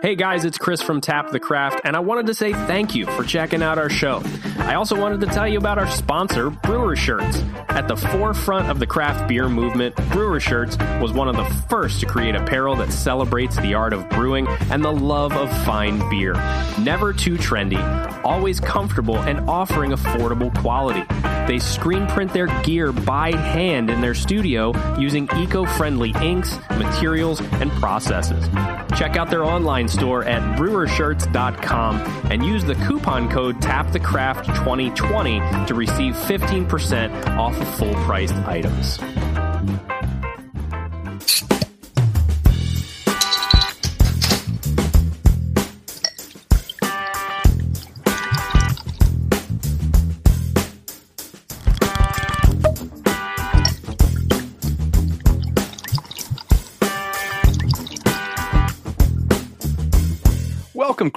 Hey guys, it's Chris from Tap the Craft, and I wanted to say thank you for checking out our show. I also wanted to tell you about our sponsor, Brewer Shirts. At the forefront of the craft beer movement, Brewer Shirts was one of the first to create apparel that celebrates the art of brewing and the love of fine beer. Never too trendy, always comfortable, and offering affordable quality. They screen print their gear by hand in their studio using eco friendly inks, materials, and processes. Check out their online store at brewershirts.com and use the coupon code TAPTHECRAFT2020 to receive 15% off of full priced items.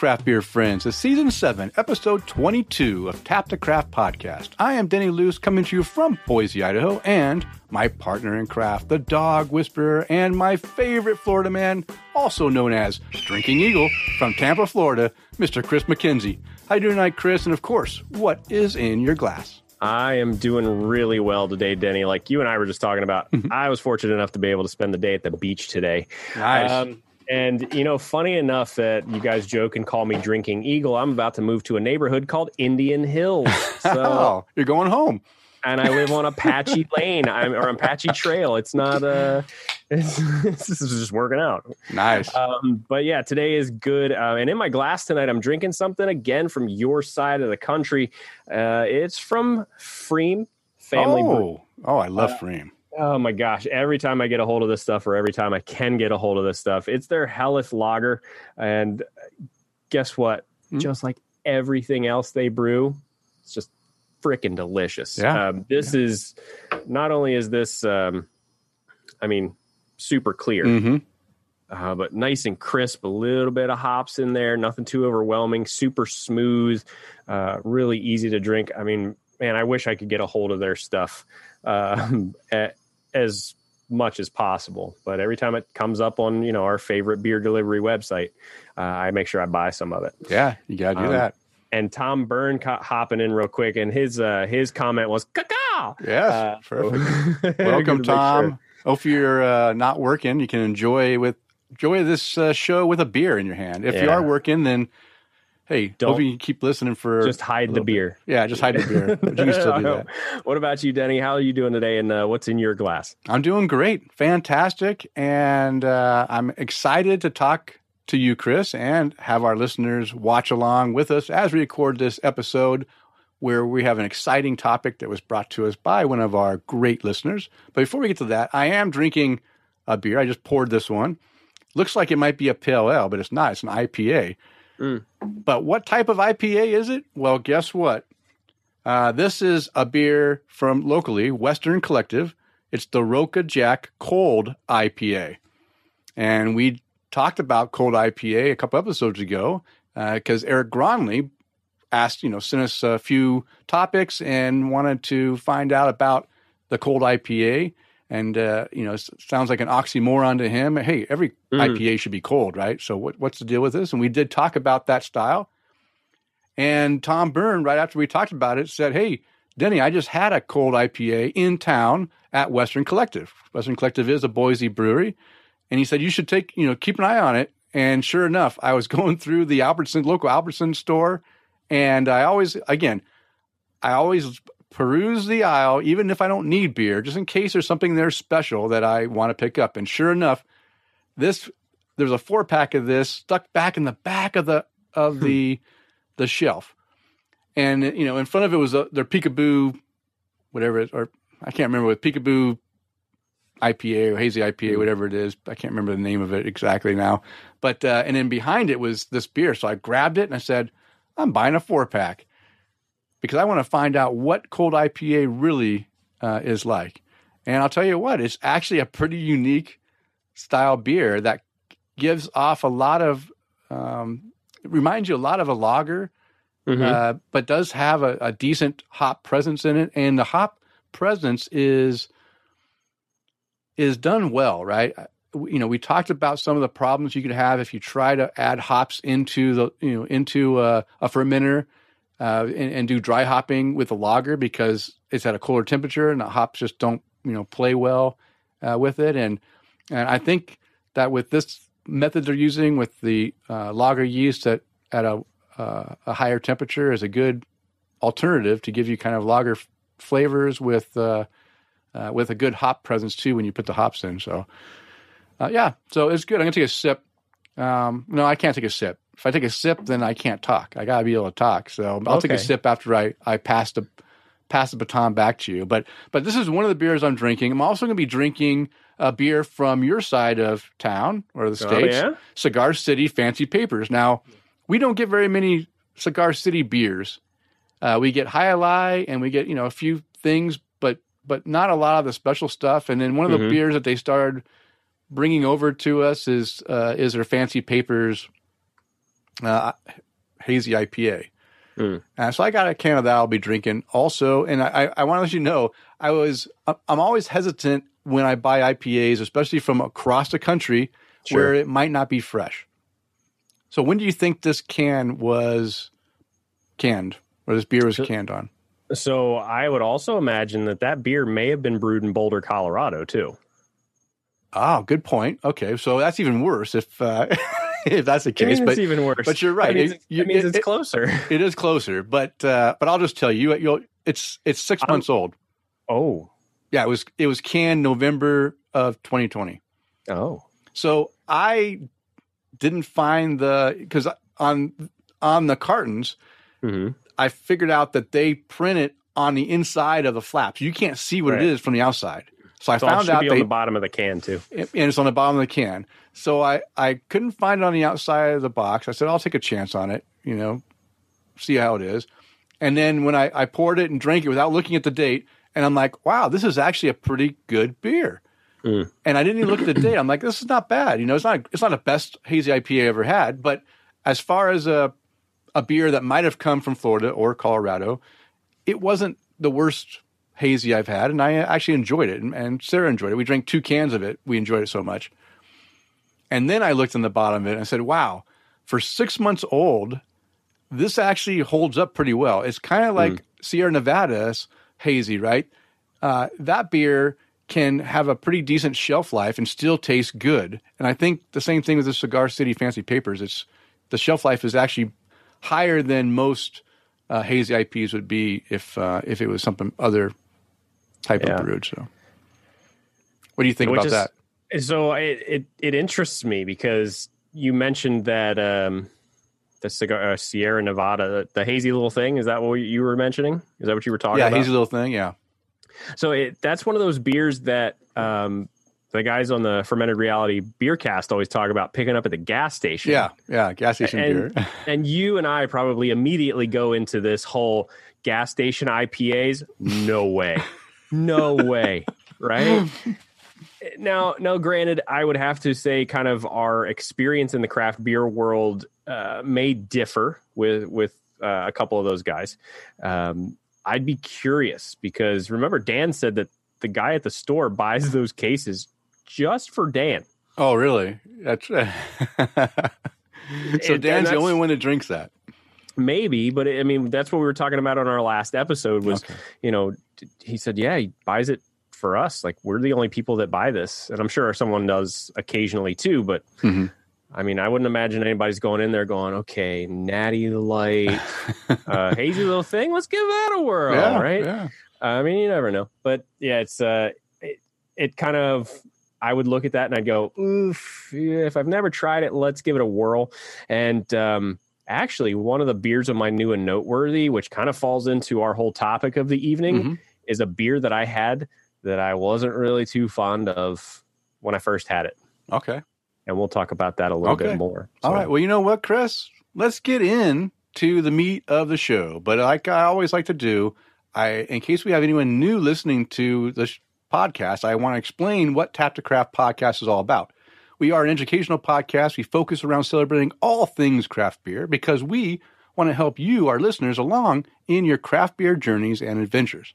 Craft beer friends, to season 7, episode 22 of Tap the Craft podcast. I am Denny Luce coming to you from Boise, Idaho, and my partner in craft, the dog whisperer, and my favorite Florida man, also known as Drinking Eagle from Tampa, Florida, Mr. Chris McKenzie. How you doing tonight, Chris? And of course, what is in your glass? I am doing really well today, Denny. Like you and I were just talking about, I was fortunate enough to be able to spend the day at the beach today. Nice. Um, and you know, funny enough that you guys joke and call me Drinking Eagle. I'm about to move to a neighborhood called Indian Hills. So, oh, you're going home. and I live on Apache Lane I'm, or Apache Trail. It's not a. it's, this is just working out. Nice. Um, but yeah, today is good. Uh, and in my glass tonight, I'm drinking something again from your side of the country. Uh, it's from pFriem Family Brew. oh, oh, I love pFriem. Oh my gosh. Every time I get a hold of this stuff, or every time I can get a hold of this stuff, it's their Helles lager. And guess what? Hmm? Just like everything else they brew, it's just freaking delicious. Yeah. Um, this is not only is this, um, I mean, super clear, Mm-hmm. uh, but nice and crisp, a little bit of hops in there, nothing too overwhelming, super smooth, uh, really easy to drink. I mean, man, I wish I could get a hold of their stuff uh, a- as much as possible. But every time it comes up on you know our favorite beer delivery website, uh, I make sure I buy some of it. Yeah, you got to do Um, that. And Tom Byrne ca- hopping in real quick, and his uh, his comment was "caca." Yes, Uh, perfect. Welcome, Good to make Tom. sure. Hope you're uh, not working. You can enjoy with enjoy this uh, show with a beer in your hand. If you are working, then hey, Don't- hope you keep listening for Just hide the little bit. beer. Yeah, just hide the beer. You still do that. What about you, Denny? How are you doing today? And uh, what's in your glass? I'm doing great, fantastic, and uh, I'm excited to talk to you, Chris, and have our listeners watch along with us as we record this episode, where we have an exciting topic that was brought to us by one of our great listeners. But before we get to that, I am drinking a beer. I just poured this one. Looks like it might be a pale ale, but it's not. It's an IPA. Mm. But what type of IPA is it? Well, guess what? Uh, this is a beer from locally, Western Collective. It's the Roca Jack Cold IPA. And we talked about cold IPA a couple episodes ago because Eric Gronley asked, you know, sent us a few topics and wanted to find out about the cold IPA. And, uh, you know, sounds like an oxymoron to him. Hey, every Mhm. IPA should be cold, right? So what, what's the deal with this? And we did talk about that style. And Tom Byrne, right after we talked about it, said, Hey, Denny, I just had a cold IPA in town at Western Collective. Western Collective is a Boise brewery. And he said, You should take, you know, keep an eye on it. And sure enough, I was going through the Albertson, local Albertson store. And I always, again, I always peruse the aisle, even if I don't need beer, just in case there's something there special that I want to pick up. And sure enough, this there's a four pack of this stuck back in the back of the of the the shelf, and you know in front of it was a, their Peekaboo, whatever it or I can't remember what Peekaboo IPA or hazy IPA, whatever it is. I can't remember the name of it exactly now. But uh, and then behind it was this beer, so I grabbed it and I said, "I'm buying a four pack." Because I want to find out what cold IPA really uh, is like. And I'll tell you what, it's actually a pretty unique style beer that gives off a lot of um, it reminds you a lot of a lager, Mhm. uh, but does have a, a decent hop presence in it, and the hop presence is is done well, right? you know, we talked about some of the problems you could have if you try to add hops into the, you know, into a, a fermenter uh, and, and, do dry hopping with a lager because it's at a cooler temperature and the hops just don't, you know, play well uh, with it. And and I think that with this method they're using with the uh, lager yeast at at a uh, a higher temperature is a good alternative to give you kind of lager f- flavors with uh, with a good hop presence too when you put the hops in. So yeah, so it's good. I'm gonna take a sip. Um, no, I can't take a sip. If I take a sip, then I can't talk. I gotta be able to talk. So I'll okay. take a sip after I I pass the pass the baton back to you. But but this is one of the beers I'm drinking. I'm also gonna be drinking a beer from your side of town or the oh, states, oh, yeah? Cigar City Fancy Papers. Now we don't get very many Cigar City beers. Uh, we get Jai Alai and we get you know a few things, but but not a lot of the special stuff. And then one of the mm-hmm. beers that they started bringing over to us is uh, is their Fancy Papers uh, hazy IPA. Mm. Uh, so I got a can of that. I'll be drinking also, and I, I want to let you know I was I'm always hesitant when I buy IPAs, especially from across the country, sure. where it might not be fresh. So when do you think this can was canned, or this beer was canned on? So I would also imagine that that beer may have been brewed in Boulder, Colorado, too. Oh, good point. Okay, so that's even worse if uh, if that's the case. but it's even worse. But you're right. That means, it, it means it's closer. It is closer, but uh, but I'll just tell you, you'll it's it's 6 months old. Oh, yeah. It was it was canned November of 2020. Oh, so I didn't find the because on on the cartons, mm-hmm. I figured out that they print it on the inside of the flaps. You can't see what right. it is from the outside. So I found out be they, on the bottom of the can too, and it's on the bottom of the can. So I I couldn't find it on the outside of the box. I said I'll take a chance on it, you know, see how it is. And then when I, I poured it and drank it without looking at the date, and I'm like, wow, this is actually a pretty good beer. Mm. And I didn't even look at the date. I'm like, this is not bad. You know, it's not it's not the best hazy IPA I ever had, but as far as a a beer that might have come from Florida or Colorado, it wasn't the worst hazy I've had, and I actually enjoyed it. And, and Sarah enjoyed it. We drank two cans of it. We enjoyed it so much. And then I looked in the bottom of it and I said, wow, for six months old, this actually holds up pretty well. It's kind of like mm. Sierra Nevada's hazy, right? Uh, that beer can have a pretty decent shelf life and still taste good. And I think the same thing with the Cigar City Fancy Papers. It's the shelf life is actually higher than most uh, hazy IPs would be if uh, if it was something other type yeah. of brewed. So, what do you think Which about is, that? So it, it it interests me because you mentioned that um, the cigar uh, Sierra Nevada, the, the, hazy little thing. Is that what you were mentioning? Is that what you were talking yeah, about? Yeah, hazy little thing. Yeah. So it, that's one of those beers that um, the guys on the fermented reality beer cast always talk about picking up at the gas station. Yeah, yeah, gas station and, beer. and you and I probably immediately go into this whole gas station IPAs. No way. no way. Right? now, now, granted, I would have to say, kind of our experience in the craft beer world uh, may differ with with uh, a couple of those guys. Um, I'd be curious because remember Dan said that the guy at the store buys those cases just for Dan. Oh, really? That's so. Dan's the only one that drinks that. Maybe, but I mean, that's what we were talking about on our last episode. Was okay. you know, he said, yeah, he buys it for us. Like we're the only people that buy this, and I'm sure someone does occasionally too. But mm-hmm. I mean, I wouldn't imagine anybody's going in there going, okay, natty light, uh, hazy little thing. Let's give that a whirl, yeah, right? Yeah. I mean, you never know. But yeah, it's uh, it, it, kind of. I would look at that and I'd go, oof. If I've never tried it, let's give it a whirl. And um, actually, one of the beers of my new and noteworthy, which kind of falls into our whole topic of the evening, mm-hmm. Is a beer that I had that I wasn't really too fond of when I first had it. Okay and we'll talk about that a little okay. bit more. So. All right. Well, you know what, Chris? Let's get in to the meat of the show. But like I always like to do, I in case we have anyone new listening to the podcast, I want to explain what Tap the Craft podcast is all about. We are an educational podcast. We focus around celebrating all things craft beer because we want to help you, our listeners, along in your craft beer journeys and adventures.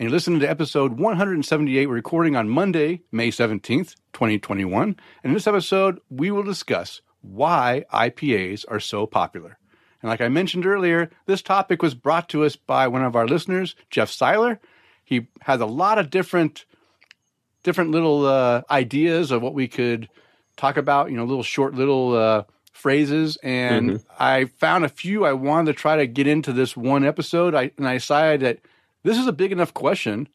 And you're listening to episode 178. We're recording on Monday, May 17th, 2021. And in this episode, we will discuss why IPAs are so popular. And like I mentioned earlier, this topic was brought to us by one of our listeners, Jeff Seiler. He has a lot of different different little uh, ideas of what we could talk about, you know, little short little uh, phrases. And mm-hmm. I found a few I wanted to try to get into this one episode. I, and I decided that this is a big enough question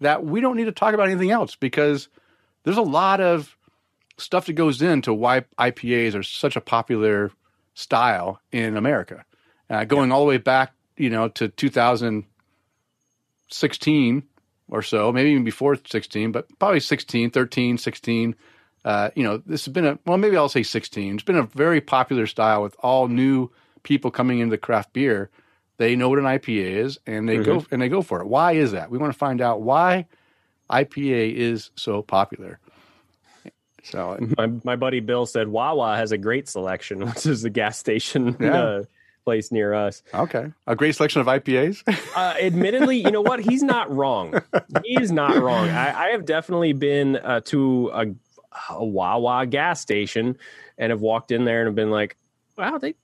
that we don't need to talk about anything else because there's a lot of stuff that goes into why IPAs are such a popular style in America. Uh, going yeah. all the way back, you know, to 2016 or so, maybe even before 16, but probably 16, 13, 16. Uh, you know, this has been a, well, maybe I'll say 16. It's been a very popular style with all new people coming into craft beer they know what an IPA is and they mm-hmm. go and they go for it. Why is that? We want to find out why IPA is so popular. So my my buddy Bill said Wawa has a great selection, which is the gas station yeah. uh, place near us. Okay, a great selection of IPAs. uh, admittedly, you know what? He's not wrong. He's not wrong. I, I have definitely been uh, to a, a Wawa gas station and have walked in there and have been like, "Wow, they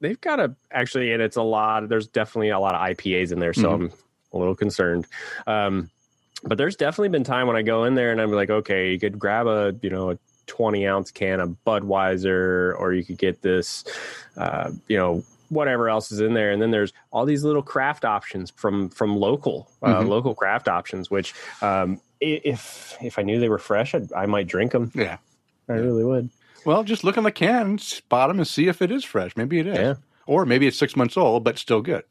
they've got a actually, and it's a lot. There's definitely a lot of IPAs in there, so mm-hmm. I'm a little concerned. Um, but there's definitely been time when I go in there and I'm like, okay, you could grab a you know a 20 ounce can of Budweiser, or you could get this, uh, you know, whatever else is in there and then there's all these little craft options from from local uh, mm-hmm. local craft options which um, if if i knew they were fresh I'd, i might drink them yeah i really would well, just look on the can, spot them, and see if it is fresh. Maybe it is. Yeah. Or maybe it's six months old, but still good.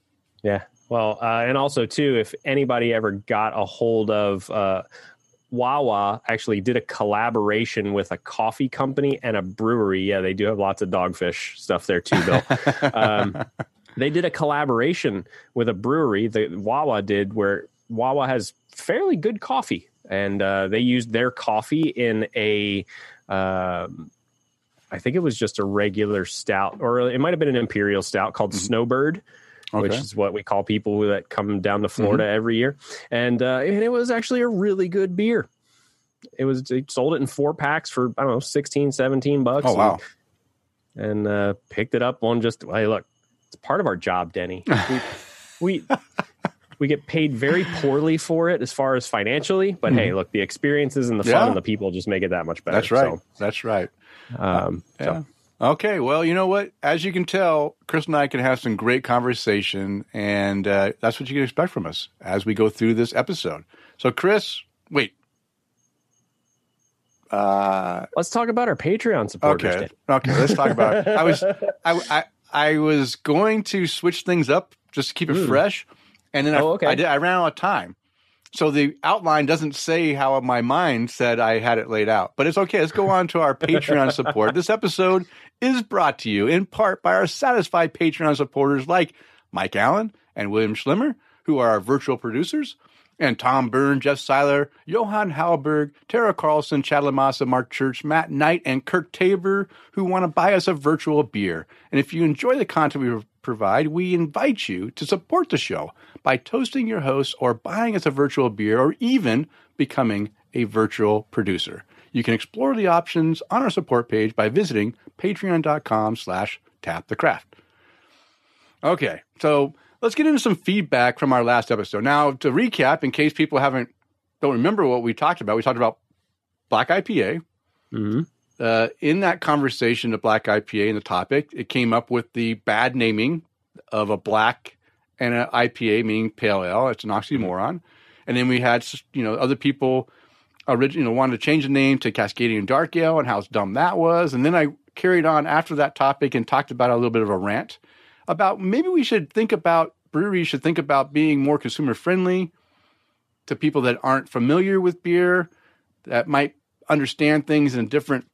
Yeah. Well, uh, and also too, if anybody ever got a hold of uh, Wawa, actually did a collaboration with a coffee company and a brewery. Yeah, they do have lots of dogfish stuff there too, Bill. um, they did a collaboration with a brewery. The Wawa did where Wawa has fairly good coffee, and uh, they used their coffee in a. Um, I think it was just a regular stout, or it might have been an imperial stout called mm-hmm. Snowbird. Okay. Which is what we call people that come down to Florida mm-hmm. every year, and uh, and it was actually a really good beer. It was they sold it in four packs for I don't know 16, 17 bucks. Oh wow! And, and uh, picked it up on just hey look, it's part of our job, Denny. We we, we get paid very poorly for it as far as financially, but mm-hmm. hey, look, the experiences and the fun yeah. and the people just make it that much better. That's right. So, That's right. Um, yeah. So. Okay, well, you know what? As you can tell, Chris and I can have some great conversation, and uh, that's what you can expect from us as we go through this episode. So, Chris, wait. Uh, let's talk about our Patreon supporters. Okay, okay, let's talk about. It. I was, I, I, I was going to switch things up just to keep it mm. fresh, and then oh, I, okay. I did. I ran out of time. So the outline doesn't say how my mind said I had it laid out, but it's okay. Let's go on to our Patreon support. This episode is brought to you in part by our satisfied Patreon supporters like Mike Allen and William Schlimmer, who are our virtual producers, and Tom Byrne, Jeff Seiler, Johan Halberg, Tara Carlson, Chad Lamassa, Mark Church, Matt Knight, and Kirk Tabor, who want to buy us a virtual beer. And if you enjoy the content we provide, we invite you to support the show by toasting your hosts or buying us a virtual beer or even becoming a virtual producer. You can explore the options on our support page by visiting patreon.com slash tapthecraft. Okay, so let's get into some feedback from our last episode. Now, to recap, in case people haven't don't remember what we talked about, we talked about black IPA. Mm-hmm. Uh, in that conversation, the black IPA and the topic, it came up with the bad naming of a black and an IPA, meaning pale ale. It's an oxymoron. And then we had you know other people originally you know, wanted to change the name to Cascadian Dark Ale and how dumb that was. And then I carried on after that topic and talked about a little bit of a rant about maybe we should think about breweries should think about being more consumer friendly to people that aren't familiar with beer that might understand things in a different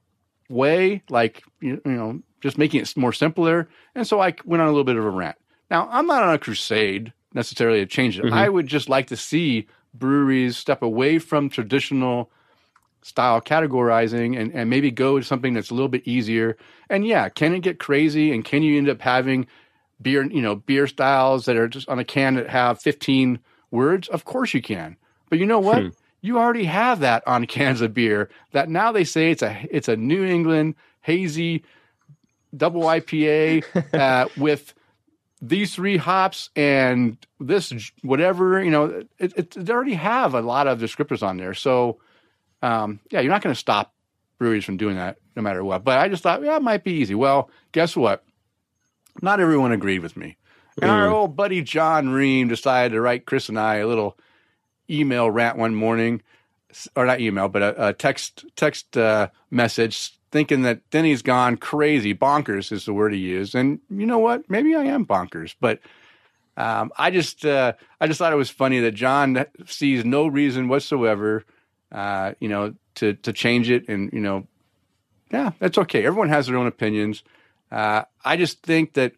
way like you know just making it more simpler and so i went on a little bit of a rant now, I'm not on a crusade necessarily to change it. Mm-hmm. I would just like to see breweries step away from traditional style categorizing and, and maybe go to something that's a little bit easier. And yeah, can it get crazy? And can you end up having beer, you know, beer styles that are just on a can that have 15 words? Of course you can. But you know what? Hmm. You already have that on cans of beer. That now they say it's a it's a New England hazy double IPA uh, with these three hops and this whatever you know. It, it, they already have a lot of descriptors on there. So um, yeah, you're not going to stop breweries from doing that no matter what. But I just thought, yeah, it might be easy. Well, guess what? Not everyone agreed with me. And our old buddy John Ream decided to write Chris and I a little email rant one morning, or not email, but a, a text text uh, message, thinking that Denny's gone crazy, bonkers is the word he used. And you know what? Maybe I am bonkers, but um, I just uh, I just thought it was funny that John sees no reason whatsoever, uh, you know, to to change it, and you know, yeah, that's okay. Everyone has their own opinions. Uh, I just think that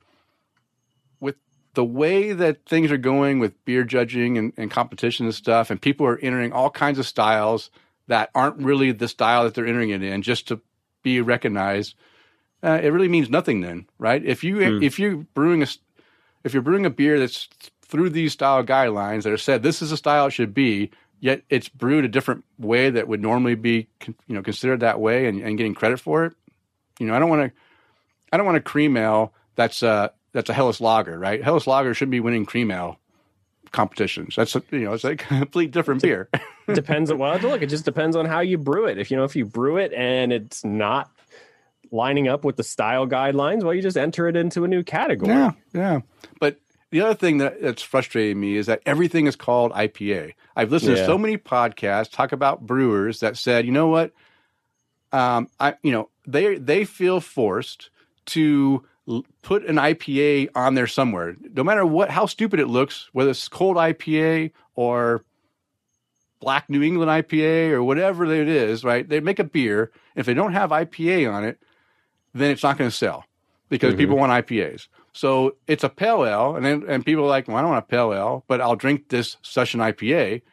with the way that things are going with beer judging and, and competition and stuff, and people are entering all kinds of styles that aren't really the style that they're entering it in, just to be recognized, uh, it really means nothing then, right? If you if you're brewing a if you're brewing a beer that's through these style guidelines that are said this is the style it should be, yet it's brewed a different way that would normally be you know considered that way and, and getting credit for it, you know, I don't want to I don't want a cream ale that's uh that's a Helles Lager, right? Helles Lager shouldn't be winning cream ale competitions. That's a, you know, it's a complete different beer. depends on well look it just depends on how you brew it if you know if you brew it and it's not lining up with the style guidelines well you just enter it into a new category yeah, yeah. But the other thing that, that's frustrating me is that everything is called IPA. I've listened to so many podcasts talk about brewers that said, you know what, um, I you know they they feel forced to put an IPA on there somewhere, no matter what how stupid it looks, whether it's cold IPA or black New England IPA or whatever it is, right? They make a beer. If they don't have IPA on it, then it's not going to sell because people want IPAs. So it's a pale ale, and then, and people are like, well, I don't want a pale ale, but I'll drink this session IPA.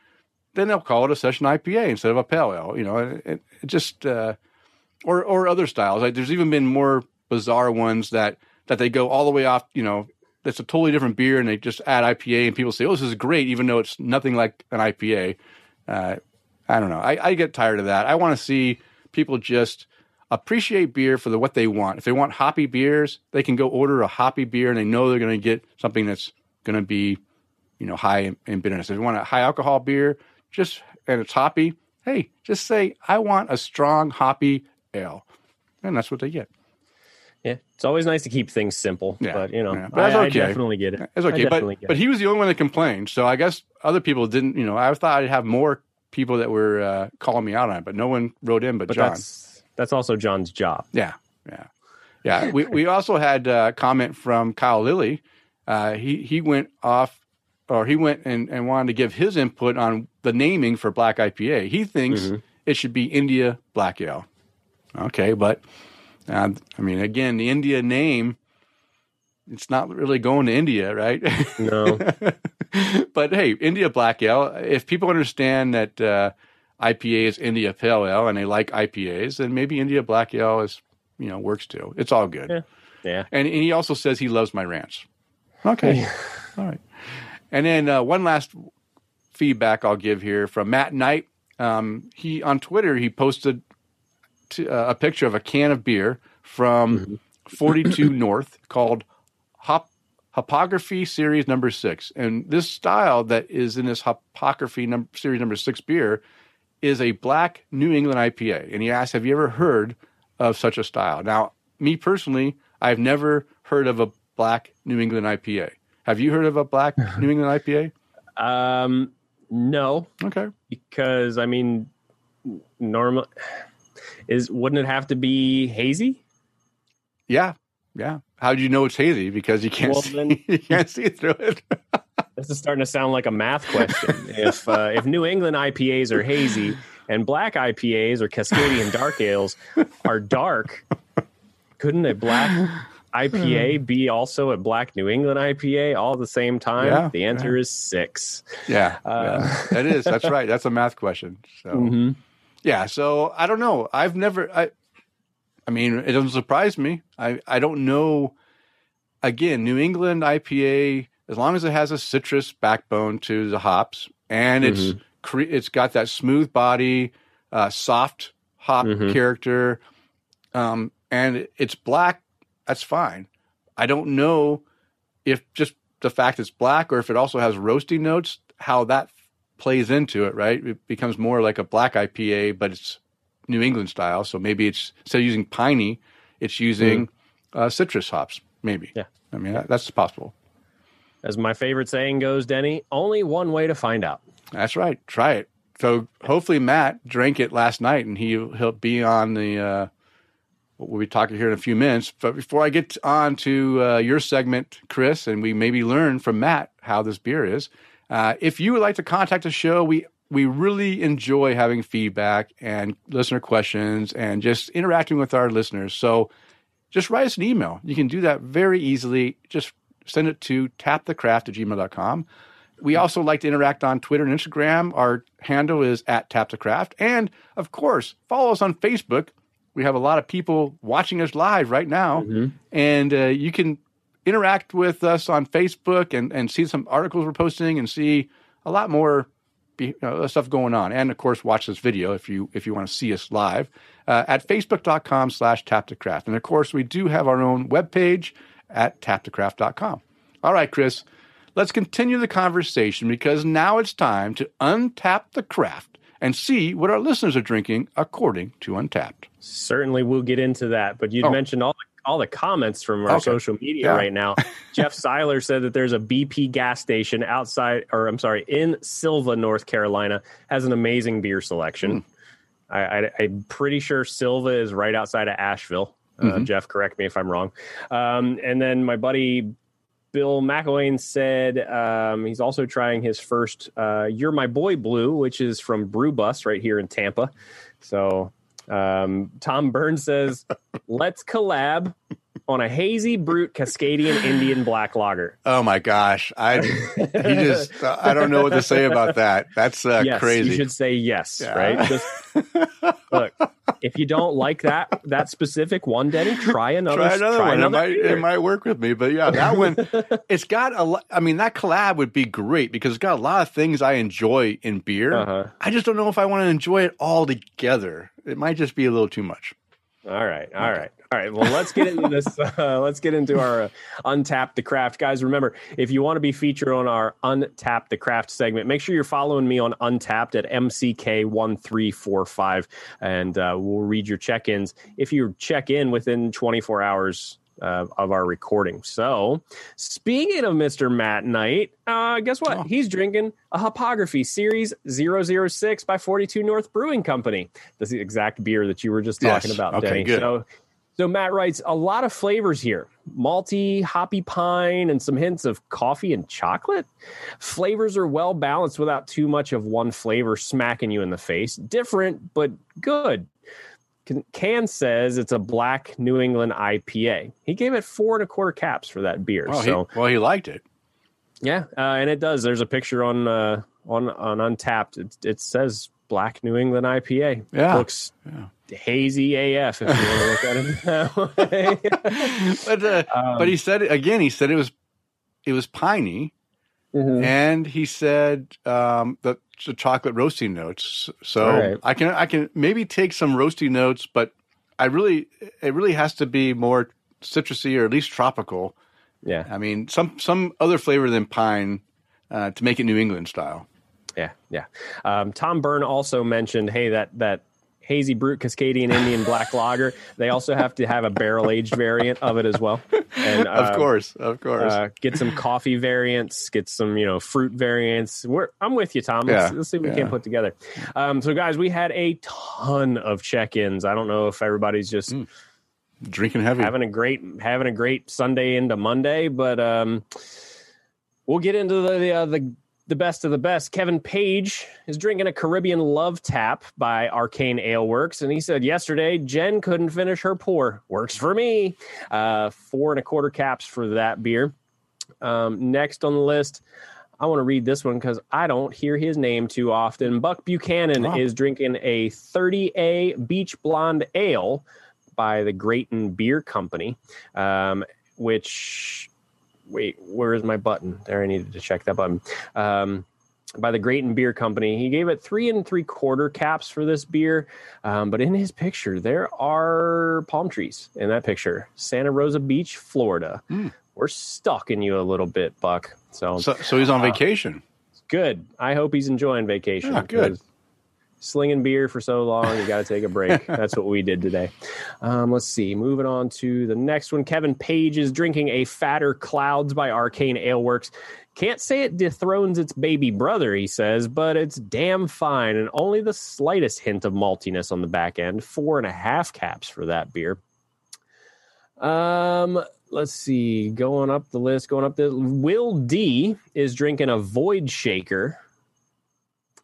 Then they'll call it a session IPA instead of a pale ale. You know, it, it just uh, or or other styles. Like there's even been more bizarre ones that that they go all the way off. You know, that's a totally different beer, and they just add IPA, and people say, "Oh, this is great," even though it's nothing like an IPA. Uh, I don't know. I, I get tired of that. I want to see people just appreciate beer for the what they want. If they want hoppy beers, they can go order a hoppy beer, and they know they're going to get something that's going to be, you know, high in, in bitterness. If you want a high alcohol beer, just and it's hoppy, hey, just say I want a strong hoppy ale, and that's what they get. Yeah it's always nice to keep things simple Yeah, but you know yeah. But I, that's I okay. definitely get it It's okay, but but he was the only one that complained. So I guess other people didn't. You know, I thought I'd have more people that were uh, calling me out on it, but no one wrote in but, but John. that's that's also john's job Yeah, yeah, yeah. we we also had a comment from Kyle Lilly. Uh, he he went off, or he went and, and wanted to give his input on the naming for Black IPA. He thinks it should be India Black Ale. Okay, but uh, I mean, again, the India name, it's not really going to India, right? no but hey, India Black Ale. If people understand that uh, IPA is India Pale Ale and they like IPAs, then maybe India Black Ale is you know works too. It's all good. Yeah. yeah And, and he also says he loves my ranch. Okay, all right. And then uh, one last feedback I'll give here from Matt Knight. Um, he on Twitter he posted to, uh, a picture of a can of beer from 42 North called Hop Hopography Series Number Six, and this style that is in this Hopography number, Series Number Six beer is a black New England IPA. And he asked, "Have you ever heard of such a style?" Now, me personally, I've never heard of a black New England IPA. Have you heard of a black New England IPA? um no Okay. because i mean normal is wouldn't it have to be hazy Yeah. Yeah. How do you know it's hazy? Because you can't Well, see, then- you can't see through it. This is starting to sound like a math question. if uh, if New England IPAs are hazy and black IPAs or Cascadian dark ales are dark, couldn't a black IPA be also a black New England IPA all at the same time? Yeah, the answer is six. Yeah, Uh, yeah. that is. That's right. That's a math question. So Mm-hmm. Yeah. So I don't know. I've never. I. I mean, it doesn't surprise me. I. I don't know. Again, New England IPA as long as it has a citrus backbone to the hops and it's Mm-hmm. cre- it's got that smooth body, uh, soft hop Mhm. character, um, and it's black, that's fine. I don't know if just the fact it's black or if it also has roasty notes, how that plays into it, right? It becomes more like a black IPA, but it's New England style. So maybe it's instead of using piney, it's using uh, citrus hops. Maybe. Yeah. I mean that, that's possible. As my favorite saying goes, Denny, only one way to find out. That's right. Try it. So hopefully Matt drank it last night, and he he'll be on the. Uh, we'll be talking here in a few minutes. But before I get on to uh, your segment, Chris, and we maybe learn from Matt how this beer is. Uh, if you would like to contact the show, we we really enjoy having feedback and listener questions and just interacting with our listeners. So just write us an email. You can do that very easily. Just send it to tapthecraft at gmail.com. We also like to interact on Twitter and Instagram. Our handle is at tapthecraft. And of course, follow us on Facebook. We have a lot of people watching us live right now. And uh, you can interact with us on Facebook and, and see some articles we're posting and see a lot more be, uh, stuff going on. And of course, watch this video if you if you want to see us live uh, at facebook.com slash tapthecraft. And of course, we do have our own webpage at tapthecraft.com. All right, Chris, let's continue the conversation because now it's time to untap the craft and see what our listeners are drinking according to Untappd. Certainly, we'll get into that. But you Oh. mentioned all the, all the comments from our Okay. social media Yeah. right now. Jeff Seiler said that there's a BP gas station outside, or I'm sorry, in Sylva, North Carolina, has an amazing beer selection. Hmm. I, I, I'm pretty sure Sylva is right outside of Asheville. Uh, Mhm. Jeff, correct me if I'm wrong. Um, and then my buddy Bill McElwain said um, he's also trying his first uh, "You're My Boy Blue," which is from Brew Bus right here in Tampa. So um, Tom Burns says, "Let's collab on a hazy brute Cascadian Indian black lager." Oh my gosh, I he just I don't know what to say about that. That's uh, yes, crazy. you should say yes, Yeah. right? Just, look, if you don't like that that specific one, Denny, try another. try another one. It might, it might work with me, but yeah, that one, it's got a. I mean, that collab would be great because it's got a lot of things I enjoy in beer. Uh-huh. I just don't know if I want to enjoy it all together. It might just be a little too much. All right, all right, all right. Well, let's get into this. Uh, let's get into our uh, Untap the Craft, guys. Remember, if you want to be featured on our Untap the Craft segment, make sure you're following me on Untappd at MCK one three four five, and uh, we'll read your check-ins if you check in within 24 hours. Uh, of our recording. So, speaking of Mr. Matt Knight, uh, guess what? Oh. He's drinking a Hopography Series 006 by 42 North Brewing Company. That's the exact beer that you were just talking Yes. about, Okay, Denny. good. So, so Matt writes a lot of flavors here: malty, hoppy pine, and some hints of coffee and chocolate. Flavors are well balanced without too much of one flavor smacking you in the face. Different, but good. Can, says it's a black New England IPA. He gave it four and a quarter caps for that beer. Oh, so he, well, he liked it. yeah, uh, and it does. There's a picture on uh, on on Untappd. It, it says Black New England IPA. Yeah. looks hazy AF if you want to look at it. But uh, Um, but he said again. He said it was it was piney, Mhm. and he said um, the, the chocolate roasty notes. So right. I can I can maybe take some roasty notes, but I really it really has to be more citrusy or at least tropical. Yeah, I mean some some other flavor than pine uh, to make it New England style. yeah, yeah. Um, Tom Byrne also mentioned, hey, that that hazy brute Cascadian Indian Black Lager. They also have to have a barrel aged variant of it as well. And of uh, course, of course. Uh, get some coffee variants, get some you know fruit variants. We're, I'm with you, Tom. Let's, Yeah, let's see what we can put together. Um, so, guys, we had a ton of check-ins. I don't know if everybody's just Mm. Drinking heavy. having a great having a great Sunday into Monday, but um, we'll get into the the, uh, the the best of the best. Kevin Page is drinking a Caribbean Love Tap by Arcane Ale Works, and he said yesterday Jen couldn't finish her pour. Works for me. Uh, four and a quarter caps for that beer. Um, next on the list. I want to read this one because I don't hear his name too often. Buck Buchanan Wow. is drinking a 30A Beach Blonde Ale by the Grayton Beer Company, um, which wait, where is my button? There, I needed to check that button. Um, by the Grayton Beer Company. He gave it three and three quarter caps for this beer. Um, but in his picture, there are palm trees in that picture. Santa Rosa Beach, Florida. Mm. We're stalking you a little bit, Buck. So, So, so he's on Uh, vacation. good. I hope he's enjoying vacation. Yeah, good. Slinging beer for so long, you got to take a break. That's what we did today. Um, let's see. Moving on to the next one. Kevin Page is drinking a Fatter Clouds by Arcane Aleworks. Can't say it dethrones its baby brother, he says, but it's damn fine and only the slightest hint of maltiness on the back end. Four and a half caps for that beer. Um, let's see. Going up the list, going up the Will D is drinking a Void Shaker.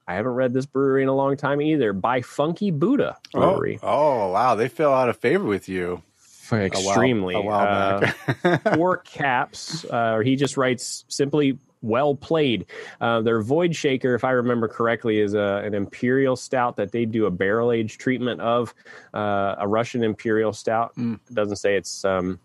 I haven't read this brewery in a long time either. By Funky Buddha Oh, Brewery. oh, oh wow. They fell out of favor with you. a while- Extremely. A while, Uh, back. four caps. Uh, or he just writes simply well played. Uh, their Void Shaker, if I remember correctly, is a, an imperial stout that they do a barrel age treatment of. Uh, a Russian imperial stout. Mm. It doesn't say it's um,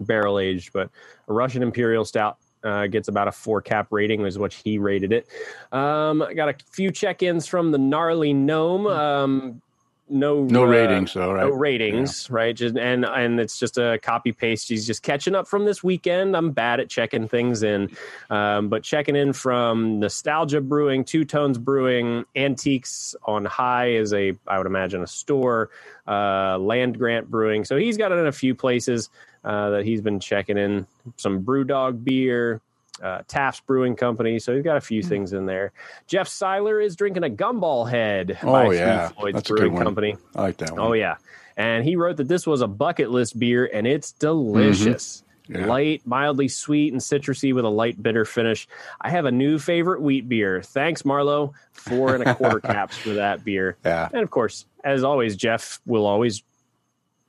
barrel aged, but a Russian imperial stout. Uh, gets about a four cap rating, is what he rated it. Um, I got a few check ins from the gnarly gnome. Um, no, no uh, ratings, though, right? no ratings, right? Just and and it's just a copy paste. He's just catching up from this weekend. I'm bad at checking things in, um, but checking in from Nostalgia Brewing, Two Tones Brewing, Antiques on High is a I would imagine a store. Uh, Land Grant Brewing, so he's got it in a few places uh, that he's been checking in. Some BrewDog beer. Uh, Taft's Brewing Company, so he's got a few Hmm. things in there. Jeff Seiler is drinking a Gumball Head Oh, by yeah. Three Floyds That's a good Brewing one. Company. I like that one. Oh yeah, and he wrote that this was a bucket list beer, and it's delicious. Yeah. Light, mildly sweet, and citrusy with a light bitter finish. I have a new favorite wheat beer. Thanks, Marlo. Four and a quarter caps for that beer. Yeah. And of course, as always, Jeff will always.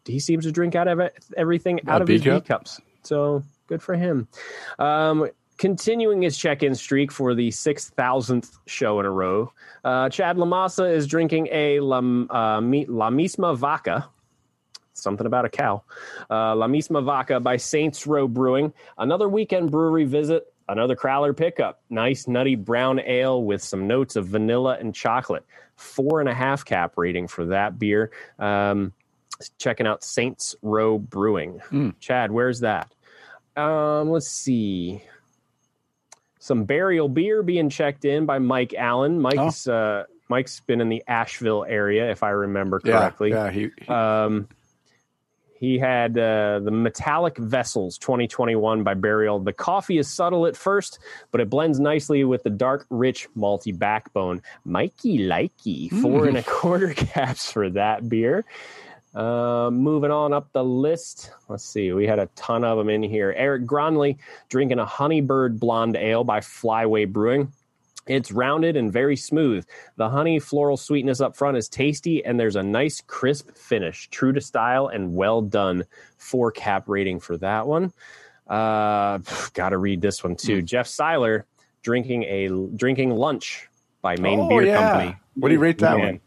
He seems to drink out of everything out A of B his B cups. So good for him. Um, continuing his check-in streak for the six thousandth show in a row, uh, Chad Lamassa is drinking a La, uh, Mi- La Misma Vaca. Something about a cow. Uh, La Misma Vaca by Saints Row Brewing. Another weekend brewery visit. Another Crowler pickup. Nice nutty brown ale with some notes of vanilla and chocolate. Four and a half cap rating for that beer. Um, checking out Saints Row Brewing. Mm. Chad, where's that? Um, let's see. Some burial beer being checked in by Mike Allen. Mike's uh, Mike's been in the Asheville area, if I remember correctly. yeah. He, he- Um, he had uh, the Metallic Vessels 2021 by Burial. The coffee is subtle at first, but it blends nicely with the dark, rich, malty backbone. Mikey Likey, four and a quarter caps for that beer. Uh, moving on up the list, let's see. We had a ton of them in here. Eric Gronley drinking a Honeybird Blonde Ale by Flyway Brewing. It's rounded and very smooth. The honey floral sweetness up front is tasty, and there's a nice crisp finish, true to style and well done. Four cap rating for that one. Uh, Got to read this one too. Jeff Seiler drinking a drinking lunch by Maine Oh, Beer yeah. Company. What do you rate that Man, one?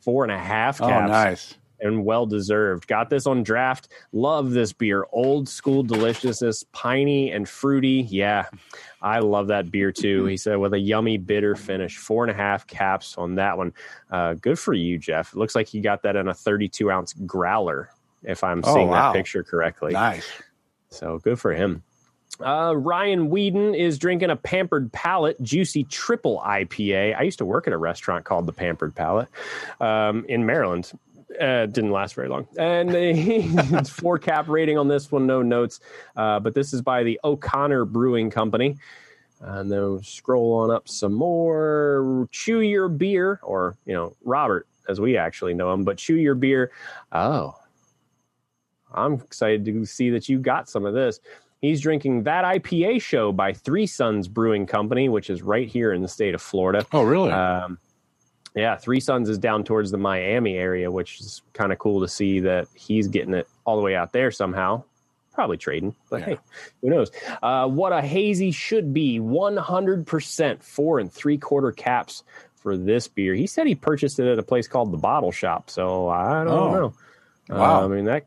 Four and a half oh, caps nice. And well deserved. Got this on draft. Love this beer. Old school deliciousness, piney and fruity. Yeah, I love that beer too. He said with a yummy bitter finish. Four and a half caps on that one. Uh, good for you, Jeff. It looks like you got that in a 32 ounce growler, if I'm Oh, seeing wow. that picture correctly. Nice. So good for him. Uh, Ryan Whedon is drinking a Pampered Palate Juicy Triple IPA. I used to work at a restaurant called the Pampered Palate um, in Maryland. Uh, didn't last very long. And it's four cap rating on this one, no notes. Uh, but this is by the O'Connor Brewing Company. And then scroll on up some more. Chew Your Beer, or, you know, Robert, as we actually know him, but Chew Your Beer. Oh, I'm excited to see that you got some of this. He's drinking that IPA show by Three Sons Brewing Company, which is right here in the state of Florida. Oh, really? Um, yeah, Three Sons is down towards the Miami area, which is kind of cool to see that he's getting it all the way out there somehow. Probably trading, but Yeah. hey, who knows? Uh, what a hazy should be 100% four and three quarter caps for this beer. He said he purchased it at a place called the Bottle Shop, so I don't Oh. know. Wow. Uh, I mean, that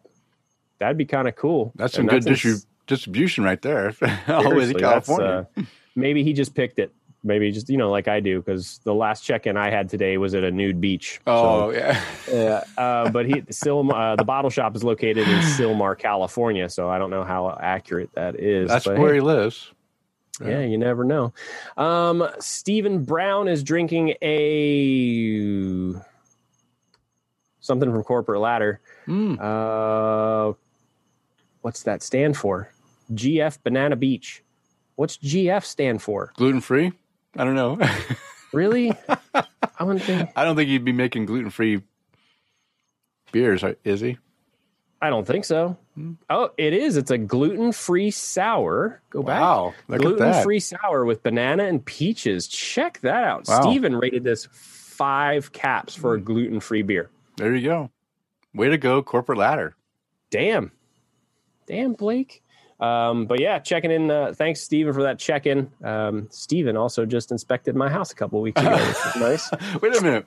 that'd be kind of cool. That's some And good distri- distribution right there, all the way to California. uh, maybe he just picked it. Maybe just you know, like I do, because the last check-in I had today was at a nude beach. oh yeah, So, yeah. Uh, but he, Sil, uh, the bottle shop is located in Sylmar, California. So I don't know how accurate that is. that's but where hey, he lives. yeah, you never know. Um, Stephen Brown is drinking a something from Corporate Ladder. Mm. Uh, what's that stand for? GF Banana Beach. What's GF stand for? Gluten free? I don't know. Really? I wouldn't think. I don't think he'd be making gluten free beers, is he? I don't think so. Hmm. Oh, it is. It's a gluten free sour. Go back. Wow, look Gluten free sour with banana and peaches. Check that out. Wow. Steven rated this five caps for a hmm. gluten free beer. There you go. Way to go, corporate ladder. Damn. Damn, Blake. Um, but yeah, checking in. Uh, thanks, Steven, for that check in. Um, Steven also just inspected my house a couple weeks ago, nice. Wait a minute.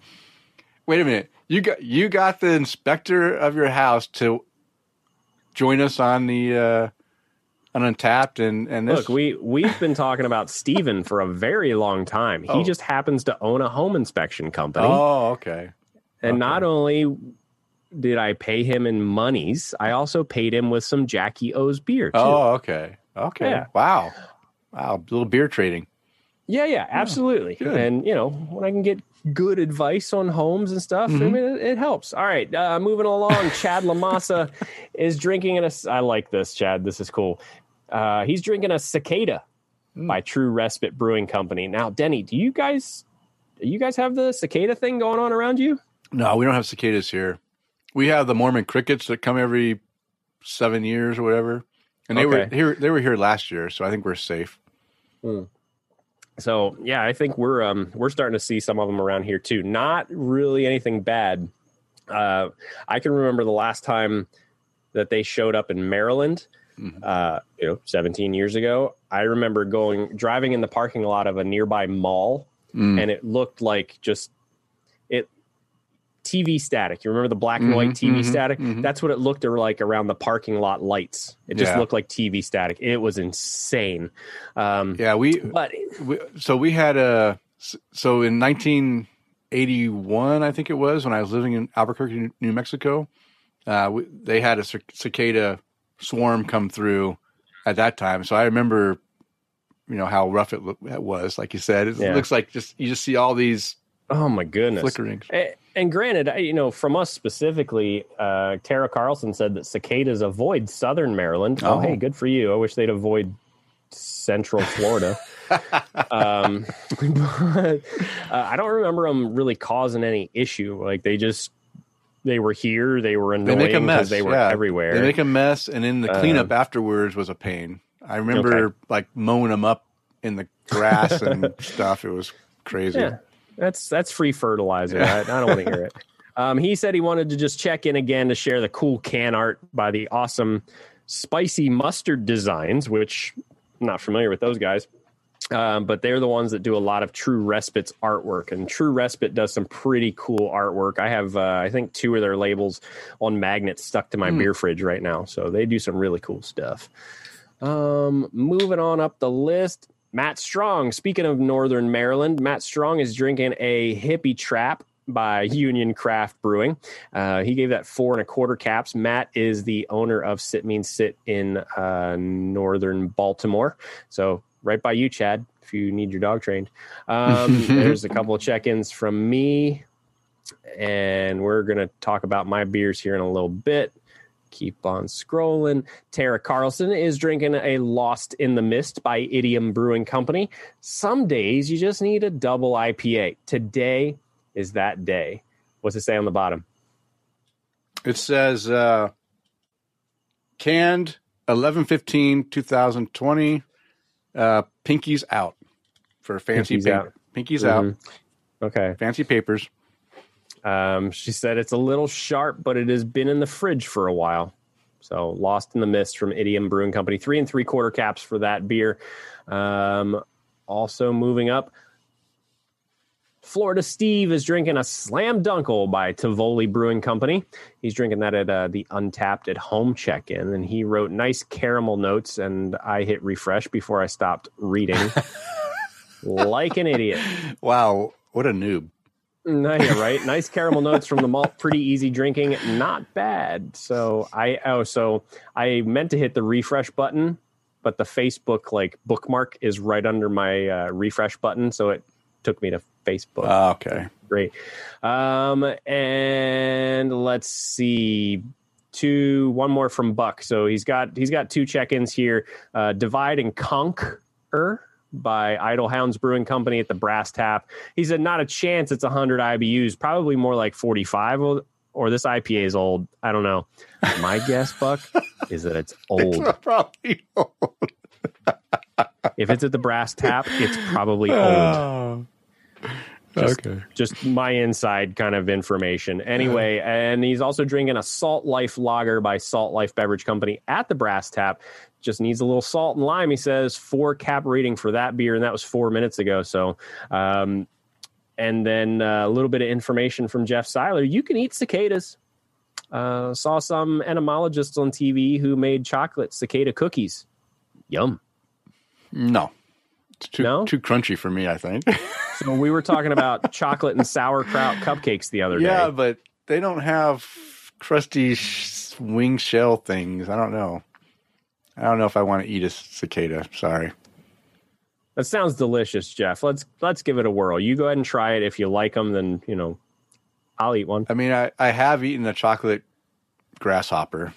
Wait a minute. You got you got the inspector of your house to join us on the uh, on Untappd and and this. Look, we we've been talking about Steven for a very long time. He Oh. just happens to own a home inspection company. oh, okay. And Okay. not only did I pay him in monies, I also paid him with some Jackie O's beer too. Oh, okay. Okay. Yeah. Wow. Wow. little beer trading. Yeah, yeah, absolutely. good. And you know, when I can get good advice on homes and stuff, I Mhm. mean, it, it helps. All right, uh, moving along. Chad Lamassa is drinking in a. I like this, Chad. This is cool. Uh, he's drinking a cicada Mm. by True Respite Brewing Company. Now, Denny, do you guys, do you guys have the cicada thing going on around you? No, we don't have cicadas here. We have the Mormon crickets that come every seven years or whatever. And they were here they were here last year, so I think we're safe. So yeah, I think we're um we're starting to see some of them around here too. Not really anything bad. Uh, I can remember the last time that they showed up in Maryland. Mhm. Uh, you know, 17 years ago. I remember going driving in the parking lot of a nearby mall, Mm. and it looked like just it TV static. You remember the black and white TV mhm, static? mhm. That's what it looked like around the parking lot lights. It just Yeah. looked like TV static. It was insane. Um, Yeah, we But we, so we had a so in 1981 i think it was when i was living in albuquerque new mexico uh, we, they had a cicada swarm come through at that time so i remember you know how rough it, look, it was like you said it Yeah. looks like just you just see all these oh my goodness. flickerings A- And granted, I- you know, from us specifically, uh, Tara Carlson said that cicadas avoid southern Maryland. Oh, Oh. hey, good for you. I wish they'd avoid central Florida. um, but uh, I don't remember them really causing any issue. Like they just they were here, they were they annoying mess because they were yeah. everywhere. they make a mess and then the Uh, cleanup afterwards was a pain i remember Okay. like mowing them up in the grass and stuff it was crazy Yeah, that's that's free fertilizer. Yeah. I, I don't want to hear it. Um, he said he wanted to just check in again to share the cool can art by the awesome spicy mustard designs, which I'm not familiar with those guys. Um, but they're the ones that do a lot of True Respite's artwork, and True Respite does some pretty cool artwork. I have, uh, I think, two of their labels on magnets stuck to my Hmm. beer fridge right now, so they do some really cool stuff. Um, moving on up the list, Matt Strong. Speaking of Northern Maryland, Matt Strong is drinking a hippie trap by Union Craft Brewing. Uh, he gave that four and a quarter caps. Matt is the owner of Sit Means Sit in uh, Northern Baltimore. So right by you, Chad, if you need your dog trained. Um, there's a couple of check-ins from me, and we're gonna talk about my beers here in a little bit. Keep on scrolling. Tara Carlson is drinking a Lost in the Mist by Idiom Brewing Company. Some days you just need a double IPA. Today is that day. What's it say on the bottom? It says uh, canned 11 15 2020. Uh, pinkies out for fancy Pinkies paper. out. Pinkies out. Mhm. Okay. Fancy papers. Um, she said it's a little sharp, but it has been in the fridge for a while. So, Lost in the Mist from Idiom Brewing Company, three and three quarter caps for that beer. Um, also moving up, Florida Steve is drinking a Slam Dunkle by Tivoli Brewing Company. He's drinking that at uh, the Untappd at home check in, and he wrote nice caramel notes, and I hit refresh before I stopped reading. like an idiot. Wow, what a noob. Yeah, right. Nice caramel notes from the malt. Pretty easy drinking. Not bad. So I oh so I meant to hit the refresh button, but the Facebook like bookmark is right under my uh, refresh button, so it took me to Facebook. Ah, okay. Great. Um, and let's see. Two, one more from Buck. So he's got he's got two check-ins here. Uh, Divide and Conquer by Idle Hounds Brewing Company at the Brass Tap. He said, not a chance it's 100 IBUs, probably more like 45, or, this IPA is old. I don't know. My guess, Buck, is that it's old. It's probably old. if it's at the Brass Tap, it's probably oh. old. Oh. Just, okay. just my inside kind of information. Anyway, and he's also drinking a Salt Life Lager by Salt Life Beverage Company at the Brass Tap. Just needs a little salt and lime. He says four cap rating for that beer, and that was four minutes ago. So, um, and then uh, a little bit of information from Jeff Seiler. You can eat cicadas. Uh, saw some entomologists on TV who made chocolate cicada cookies. Yum. No. It's too No? too crunchy for me, I think. So we were talking about chocolate and sauerkraut cupcakes the other yeah, day. Yeah, but they don't have crusty sh- wing shell things. I don't know. I don't know if I want to eat a cicada. Sorry. That sounds delicious, Jeff. Let's let's give it a whirl. You go ahead and try it. If you like them, then you know I'll eat one. I mean, I, I have eaten a chocolate grasshopper,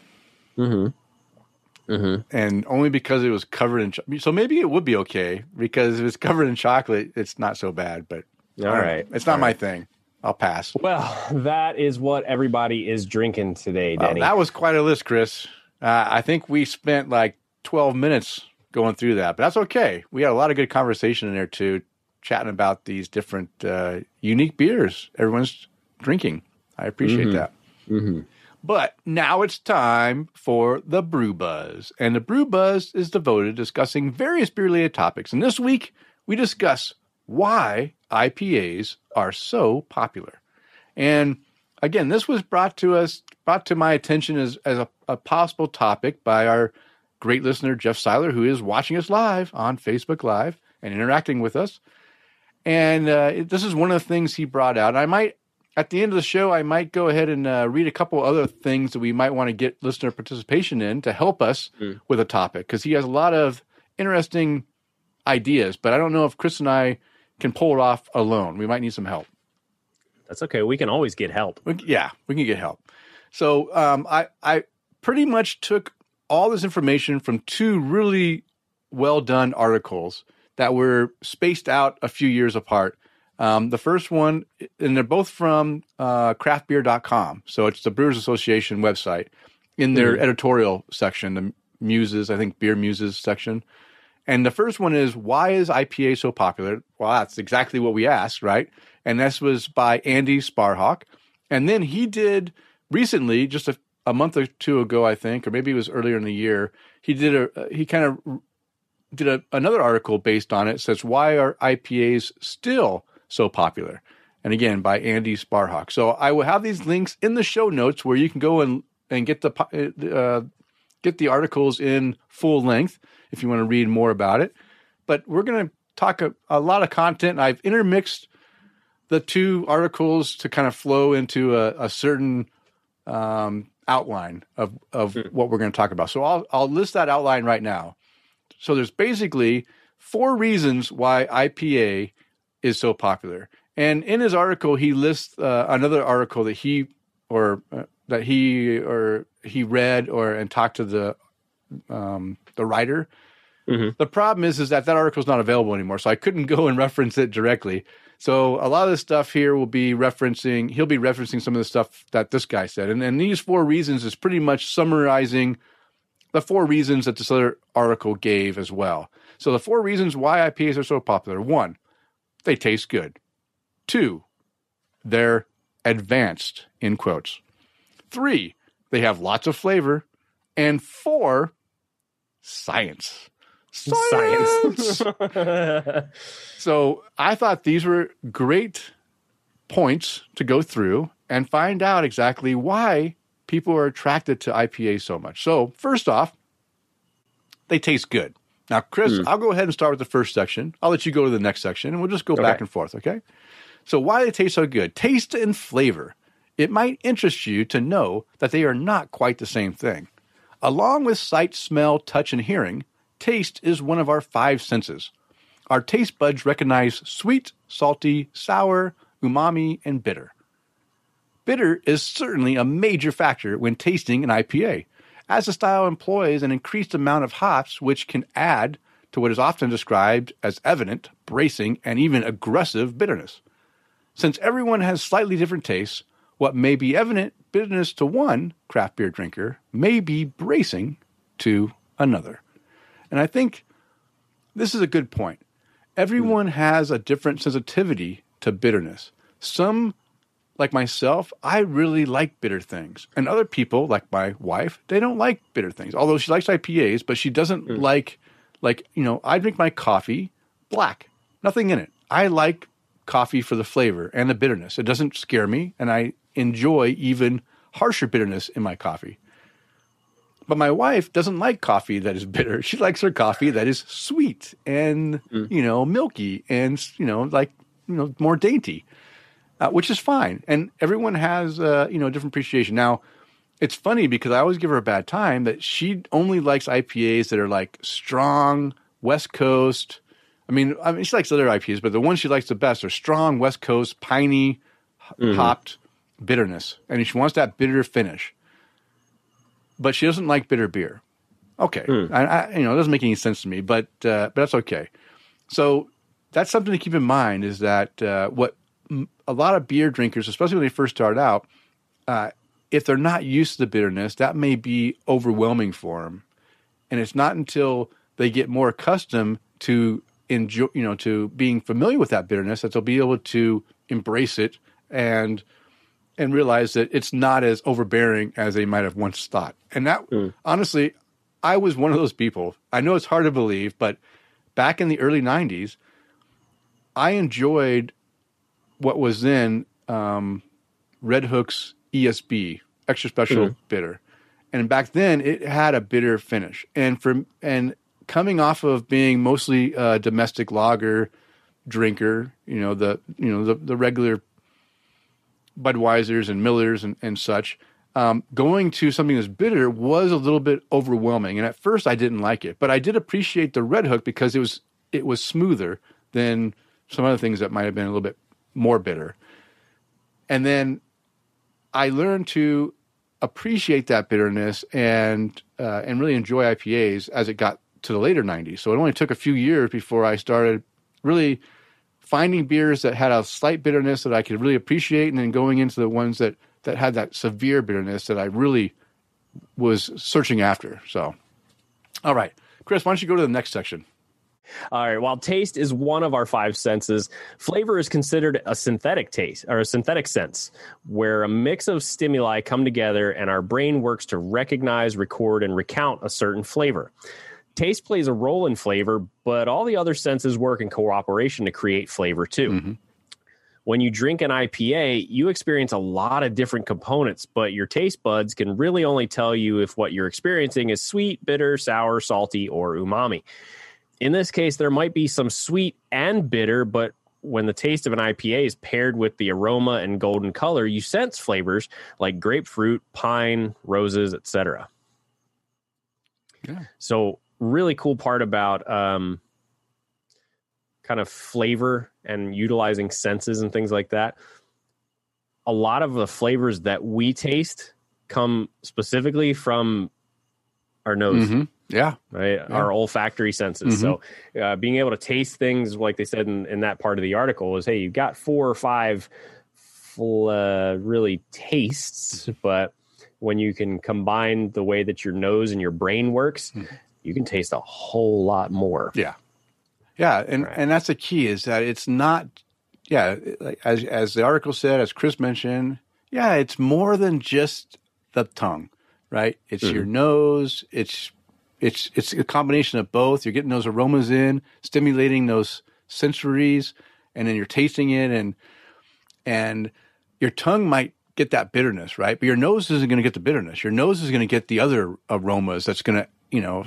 Mm-hmm. Mm-hmm. and only because it was covered in. Cho- so maybe it would be okay because if it's covered in chocolate, it's not so bad. But all right. it's not All my right. thing. I'll pass. Well, that is what everybody is drinking today, Wow, that was quite a list, Chris. Uh, I think we spent like 12 minutes going through that, but that's okay. We had a lot of good conversation in there too, chatting about these different uh, unique beers everyone's drinking. I appreciate Mhm. that. Mhm. But now it's time for the Brew Buzz. And the Brew Buzz is devoted to discussing various beer related topics. And this week, we discuss why IPAs are so popular. And again, this was brought to us, brought to my attention as, as a, a possible topic by our great listener, Jeff Seiler, who is watching us live on Facebook Live and interacting with us. And uh, it- this is one of the things he brought out. I might, at the end of the show, I might go ahead and uh, read a couple other things that we might want to get listener participation in to help us Mm. with a topic because he has a lot of interesting ideas. But I don't know if Chris and I can pull it off alone. We might need some help. That's okay. We can always get help. We- yeah, we can get help. So um, I I pretty much took all this information from two really well done articles that were spaced out a few years apart. Um, the first one, and they're both from uh, craftbeer.com. So it's the Brewers Association website in their editorial section, the Muses, I think Beer Muses section. And the first one is Why is IPA so popular? Well, that's exactly what we asked, right? And this was by Andy Sparhawk. And then he did recently, just a, a month or two ago, I think, or maybe it was earlier in the year, he did a, he kind of did a, another article based on it. Says, Why are IPAs still so popular? And again, by Andy Sparhawk. So I will have these links in the show notes where you can go and, and get the, uh, get the articles in full length if you want to read more about it. But we're going to talk a, a lot of content. I've intermixed the two articles to kind of flow into a, a certain um, outline of, of what we're going to talk about. So I'll, I'll list that outline right now. So there's basically four reasons why IPA is so popular. And in his article, he lists uh, another article that he or uh, that he or he read or and talked to the um, the writer. Mhm. The problem is is that that article is not available anymore, so I couldn't go and reference it directly. So a lot of this stuff here will be referencing. He'll be referencing some of the stuff that this guy said, and and these four reasons is pretty much summarizing the four reasons that this other article gave as well. So the four reasons why IPAs are so popular: one, they taste good. Two, they're advanced in quotes. Three, they have lots of flavor. And four, science. Science. So I thought these were great points to go through and find out exactly why people are attracted to IPA so much. So, first off, they taste good. Now, Chris, mm. I'll go ahead and start with the first section. I'll let you go to the next section and we'll just go okay. back and forth, okay? So, why they taste so good? Taste and flavor. It might interest you to know that they are not quite the same thing. Along with sight, smell, touch, and hearing, taste is one of our five senses. Our taste buds recognize sweet, salty, sour, umami, and bitter. Bitter is certainly a major factor when tasting an IPA, as the style employs an increased amount of hops, which can add to what is often described as evident, bracing, and even aggressive bitterness. Since everyone has slightly different tastes, what may be evident bitterness to one craft beer drinker may be bracing to another. And I think this is a good point. Everyone has a different sensitivity to bitterness. Some, like myself, I really like bitter things. And other people, like my wife, they don't like bitter things. Although she likes IPAs, but she doesn't mm. like, like, you know, I drink my coffee black, nothing in it. I like coffee for the flavor and the bitterness. It doesn't scare me, and I enjoy even harsher bitterness in my coffee. But my wife doesn't like coffee that is bitter. She likes her coffee that is sweet and mm. you know milky and you know like you know more dainty, uh, which is fine. And everyone has uh, you know a different appreciation. Now, it's funny because I always give her a bad time that she only likes IPAs that are like strong West Coast. I mean, I mean she likes other IPAs, but the ones she likes the best are strong West Coast, piney, mm-hmm. hopped bitterness, and she wants that bitter finish. But she doesn't like bitter beer. Okay, mm. I, I, you know, it doesn't make any sense to me, but uh, but that's okay. So that's something to keep in mind is that uh, what a lot of beer drinkers, especially when they first start out, uh, if they're not used to the bitterness, that may be overwhelming for them. And it's not until they get more accustomed to enjoy, you know, to being familiar with that bitterness that they'll be able to embrace it and and realize that it's not as overbearing as they might have once thought. And that, mm. honestly, I was one of those people. I know it's hard to believe, but back in the early 90s, I enjoyed what was then um, Redhook's ESB, extra special mm. bitter. And back then it had a bitter finish. And for and coming off of being mostly a domestic lager drinker, you know, the you know, the, the regular Budweisers and Millers and, and such, um, going to something that's bitter was a little bit overwhelming. And at first, I didn't like it, but I did appreciate the Redhook because it was it was smoother than some other things that might have been a little bit more bitter. And then I learned to appreciate that bitterness and uh, and really enjoy IPAs as it got to the later 90s. So it only took a few years before I started really finding beers that had a slight bitterness that I could really appreciate, and then going into the ones that that had that severe bitterness that I really was searching after. So, all right, Chris, why don't you go to the next section? All right. While taste is one of our five senses, flavor is considered a synthetic taste or a synthetic sense, where a mix of stimuli come together and our brain works to recognize, record, and recount a certain flavor. Taste plays a role in flavor, but all the other senses work in cooperation to create flavor too. Mm-hmm. When you drink an IPA, you experience a lot of different components, but your taste buds can really only tell you if what you're experiencing is sweet, bitter, sour, salty, or umami. In this case, there might be some sweet and bitter, but when the taste of an IPA is paired with the aroma and golden color, you sense flavors like grapefruit, pine, roses, etc. Yeah. So really cool part about um, kind of flavor and utilizing senses and things like that. A lot of the flavors that we taste come specifically from our nose. Mm-hmm. Yeah. Right. Yeah. Our olfactory senses. Mm-hmm. So, uh, being able to taste things, like they said in, in that part of the article, is hey, you've got four or five uh, really tastes, but when you can combine the way that your nose and your brain works, mm-hmm you can taste a whole lot more. Yeah. Yeah, and right. and that's the key is that it's not yeah, as as the article said, as Chris mentioned, yeah, it's more than just the tongue, right? It's mm-hmm. your nose, it's it's it's a combination of both. You're getting those aromas in, stimulating those sensories, and then you're tasting it and and your tongue might get that bitterness, right? But your nose isn't going to get the bitterness. Your nose is going to get the other aromas. That's going to, you know,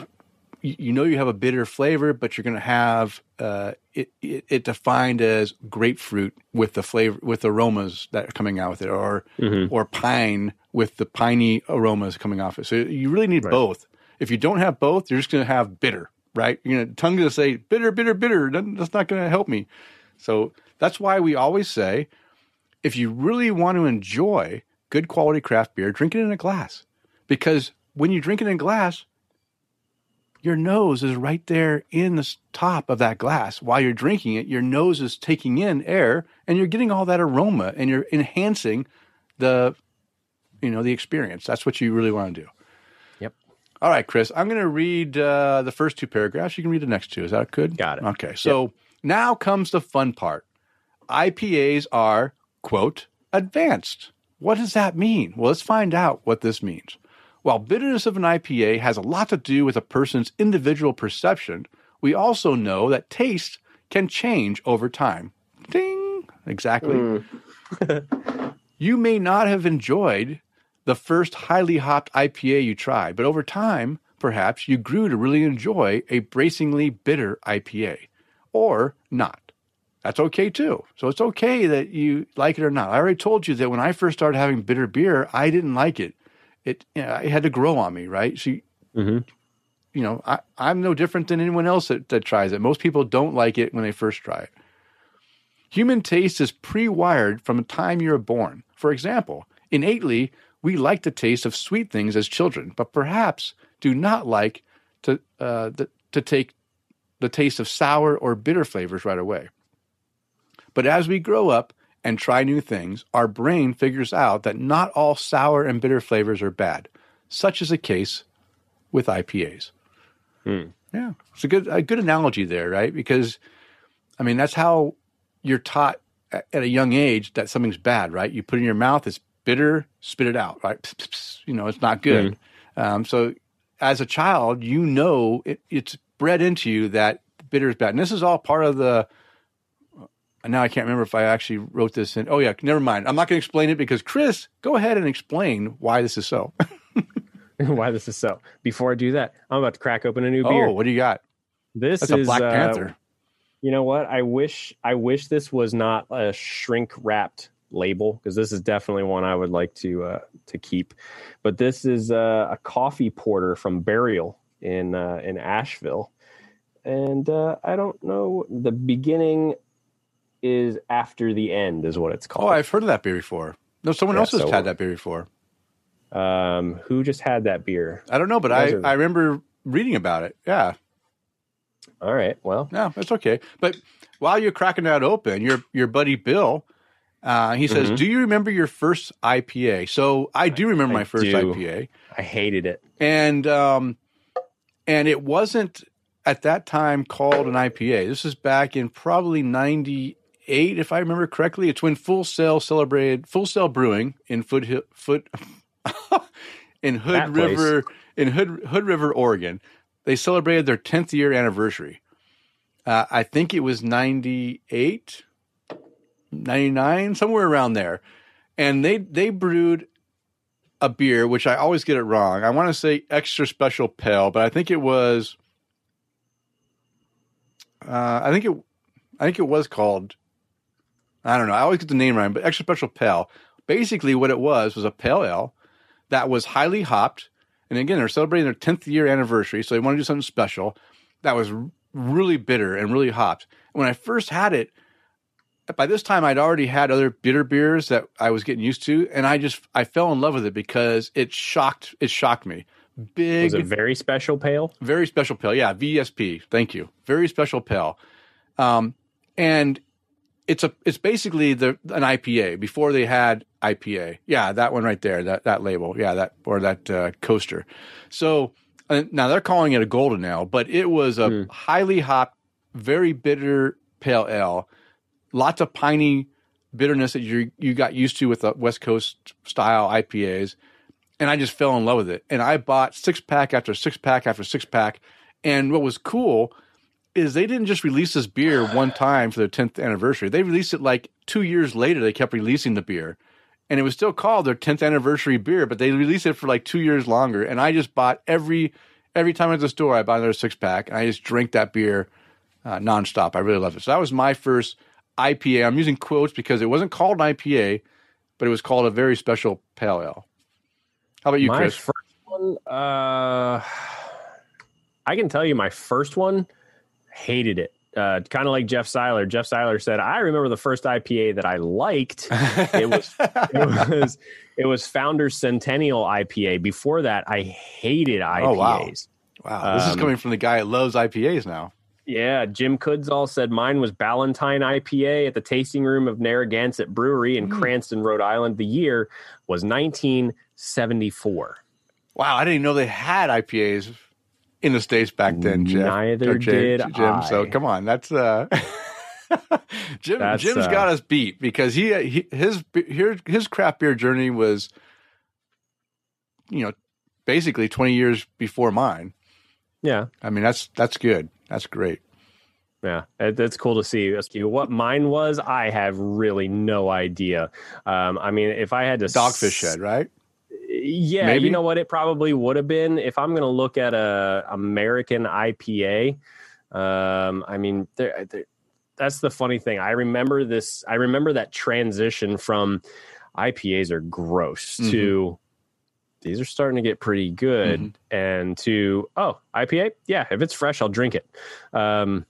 you, know you have a bitter flavor, but you're going to have uh, it, it, it defined as grapefruit with the flavor with aromas that are coming out with it, or or pine with the piney aromas coming off it. So you really need both. If you don't have both, you're just going to have bitter, right? You're going to tongue to say bitter, bitter, bitter. That's not going to help me. So that's why we always say, if you really want to enjoy good quality craft beer, drink it in a glass, because when you drink it in glass, your nose is right there in the top of that glass. While you're drinking it, your nose is taking in air and you're getting all that aroma and you're enhancing the you know the experience. That's what you really want to do. Yep. All right, Chris, I'm going to read uh, the first two paragraphs. You can read the next two. Is that good? Got it. Okay. So now comes the fun part. IPAs are, quote, advanced. What does that mean? Well, let's find out what this means. While bitterness of an IPA has a lot to do with a person's individual perception, we also know that taste can change over time. Ding! Exactly. Hmm. you may not have enjoyed the first highly hopped IPA you tried, but over time, perhaps you grew to really enjoy a bracingly bitter IPA or not. That's okay too. So it's okay that you like it or not. I already told you that when I first started having bitter beer, I didn't like it. It, you know, it had to grow on me, right? So, you- you know, I, I'm no different than anyone else that, that tries it. Most people don't like it when they first try it. Human taste is pre wired from the time you're born. For example, innately, we like the taste of sweet things as children, but perhaps do not like to, uh, the, to take the taste of sour or bitter flavors right away. But as we grow up and try new things, our brain figures out that not all sour and bitter flavors are bad. Such is the case with IPAs. Yeah, it's a good a good analogy there, right? Because I mean that's how you're taught at a young age that something's bad, right? You put it in your mouth, it's bitter, spit it out, right? Pss, pss, pss, you know, it's not good. Um, so as a child, you know it, it's bred into you that bitter is bad, and this is all part of the. Now I can't remember if I actually wrote this in. Oh yeah, never mind. I'm not going to explain it because Chris, go ahead and explain why this is so. Why this is so. Before I do that, I'm about to crack open a new beer. oh, what do you got? this That's is a Black uh, Panther. You know what? I wish I wish this was not a shrink wrapped label because this is definitely one I would like to uh, to keep. But this is uh, a coffee porter from Burial in uh, in Asheville, and uh, I don't know. The beginning is after the end, is what it's called. Oh. I've heard of that beer before. No, someone Yeah, else has so- had that beer before. um, who just had that beer? I don't know, but I, are- I remember reading about it. Yeah, All right, well, no, that's okay. But while you're cracking that open, your your buddy Bill, uh, he says, Mhm. "Do you remember your first IPA?" So I do remember I my first do. IPA, I hated it. and um, and it wasn't at that time called an IPA. This is back in probably '98, if I remember correctly. It's when Full Sail celebrated Full Sail Brewing in Foothill Foot in Hood That place. River in Hood Hood River, Oregon. They celebrated their 10th year anniversary. Uh, I think it was 98, 99, somewhere around there. And they they brewed a beer, which I always get it wrong. I want to say extra special pale, but I think it was. Uh, I think it, I think it was called. I don't know. I always get the name wrong, but extra special pale. Basically, what it was was a pale ale that was highly hopped, and again, they're celebrating their tenth year anniversary, so they want to do something special. That was r- really bitter and really hopped. And When I first had it, by this time I'd already had other bitter beers that I was getting used to, and I just I fell in love with it because it shocked it shocked me. Big, Was it very special pale? very special pale. Yeah, VSP. Thank you. Very special pale. Um, and it's a it's basically the an IPA before they had IPA. Yeah, that one right there. That that label. Yeah, that or that uh, coaster. So uh, now they're calling it a golden ale, but it was a highly hopped, very bitter pale ale. Lots of piney bitterness that you you got used to with the West Coast style IPAs and I just fell in love with it. And I bought six pack after six pack after six pack. And what was cool is they didn't just release this beer one time for their 10th anniversary. They released it like two years later. They kept releasing the beer, and it was still called their 10th anniversary beer. But they released it for like two years longer. And I just bought every every time at the store, I buy another six pack, and I just drink that beer uh, nonstop. I really love it. So that was my first IPA. I'm using quotes because it wasn't called an IPA, but it was called a very special pale ale. How about you, my Chris? first one, uh, I can tell you my first one, hated it. Uh, kind of like Jeff Seiler. Jeff Seiler said, "I remember the first IPA that I liked. It was it was it was Founders Centennial IPA. Before that, I hated IPAs. Oh, wow. wow, this is Um, coming from the guy that loves IPAs now. Yeah, Jim Kudzall said mine was Ballantine IPA at the tasting room of Narragansett Brewery in Mm. Cranston, Rhode Island. The year was 1974. Wow, I didn't even know they had IPAs in the states back then, Jeff. Neither Jim, did Jim. So come on, that's uh, Jim. That's, Jim's uh, got us beat because he, he his his his craft beer journey was, you know, basically twenty years before mine. Yeah, I mean, that's that's good. That's great. yeah, it's cool to see. What mine was, I have really no idea. Um, I mean, if I had to Dogfish s- Head, right? Yeah, Maybe? you know what? It probably would have been if I'm going to look at a American IPA. Um, I mean, there, there, that's the funny thing. I remember this. I remember that transition from IPAs are gross Mhm. to these are starting to get pretty good, Mhm. and to oh IPA, yeah, if it's fresh, I'll drink it. Um,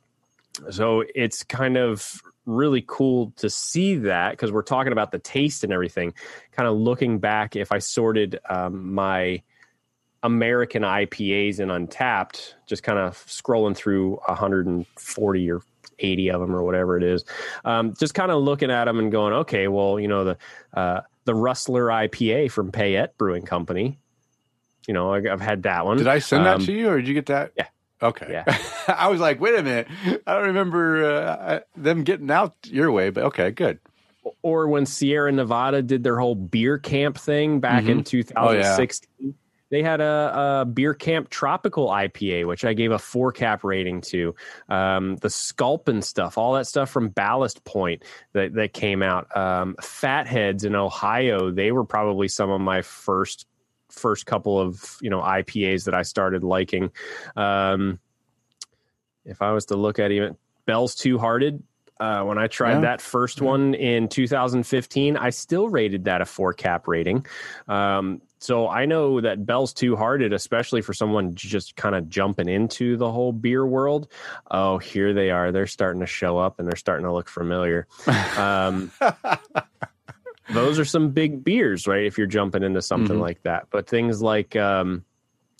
so it's kind of really cool to see that because we're talking about the taste and everything kind of looking back if i sorted um, my american ipas and Untappd just kind of scrolling through 140 or 80 of them or whatever it is um, just kind of looking at them and going okay well you know the uh, the rustler ipa from payette brewing company you know I, i've had that one Did I send that Um, to you, or did you get that? yeah. Okay. Yeah. I was like, wait a minute. I don't remember uh, them getting out your way, but okay, good. or when Sierra Nevada did their whole beer camp thing back in Mm-hmm. Oh, yeah. 2016. They had a, a beer camp tropical IPA, which I gave a four cap rating to. Um, the Sculpin stuff, all that stuff from Ballast Point that, that came out. Um, Fatheads in Ohio, they were probably some of my first first couple of you know IPAs that I started liking. Um, if I was to look at even Bell's Two Hearted, uh, when I tried Yeah. that first one in 2015, I still rated that a four cap rating. Um, so I know that Bell's Two Hearted, especially for someone just kind of jumping into the whole beer world. Oh, here they are. They're starting to show up and they're starting to look familiar. Um, those are some big beers, right? If you're jumping into something Mhm. like that. But things like um,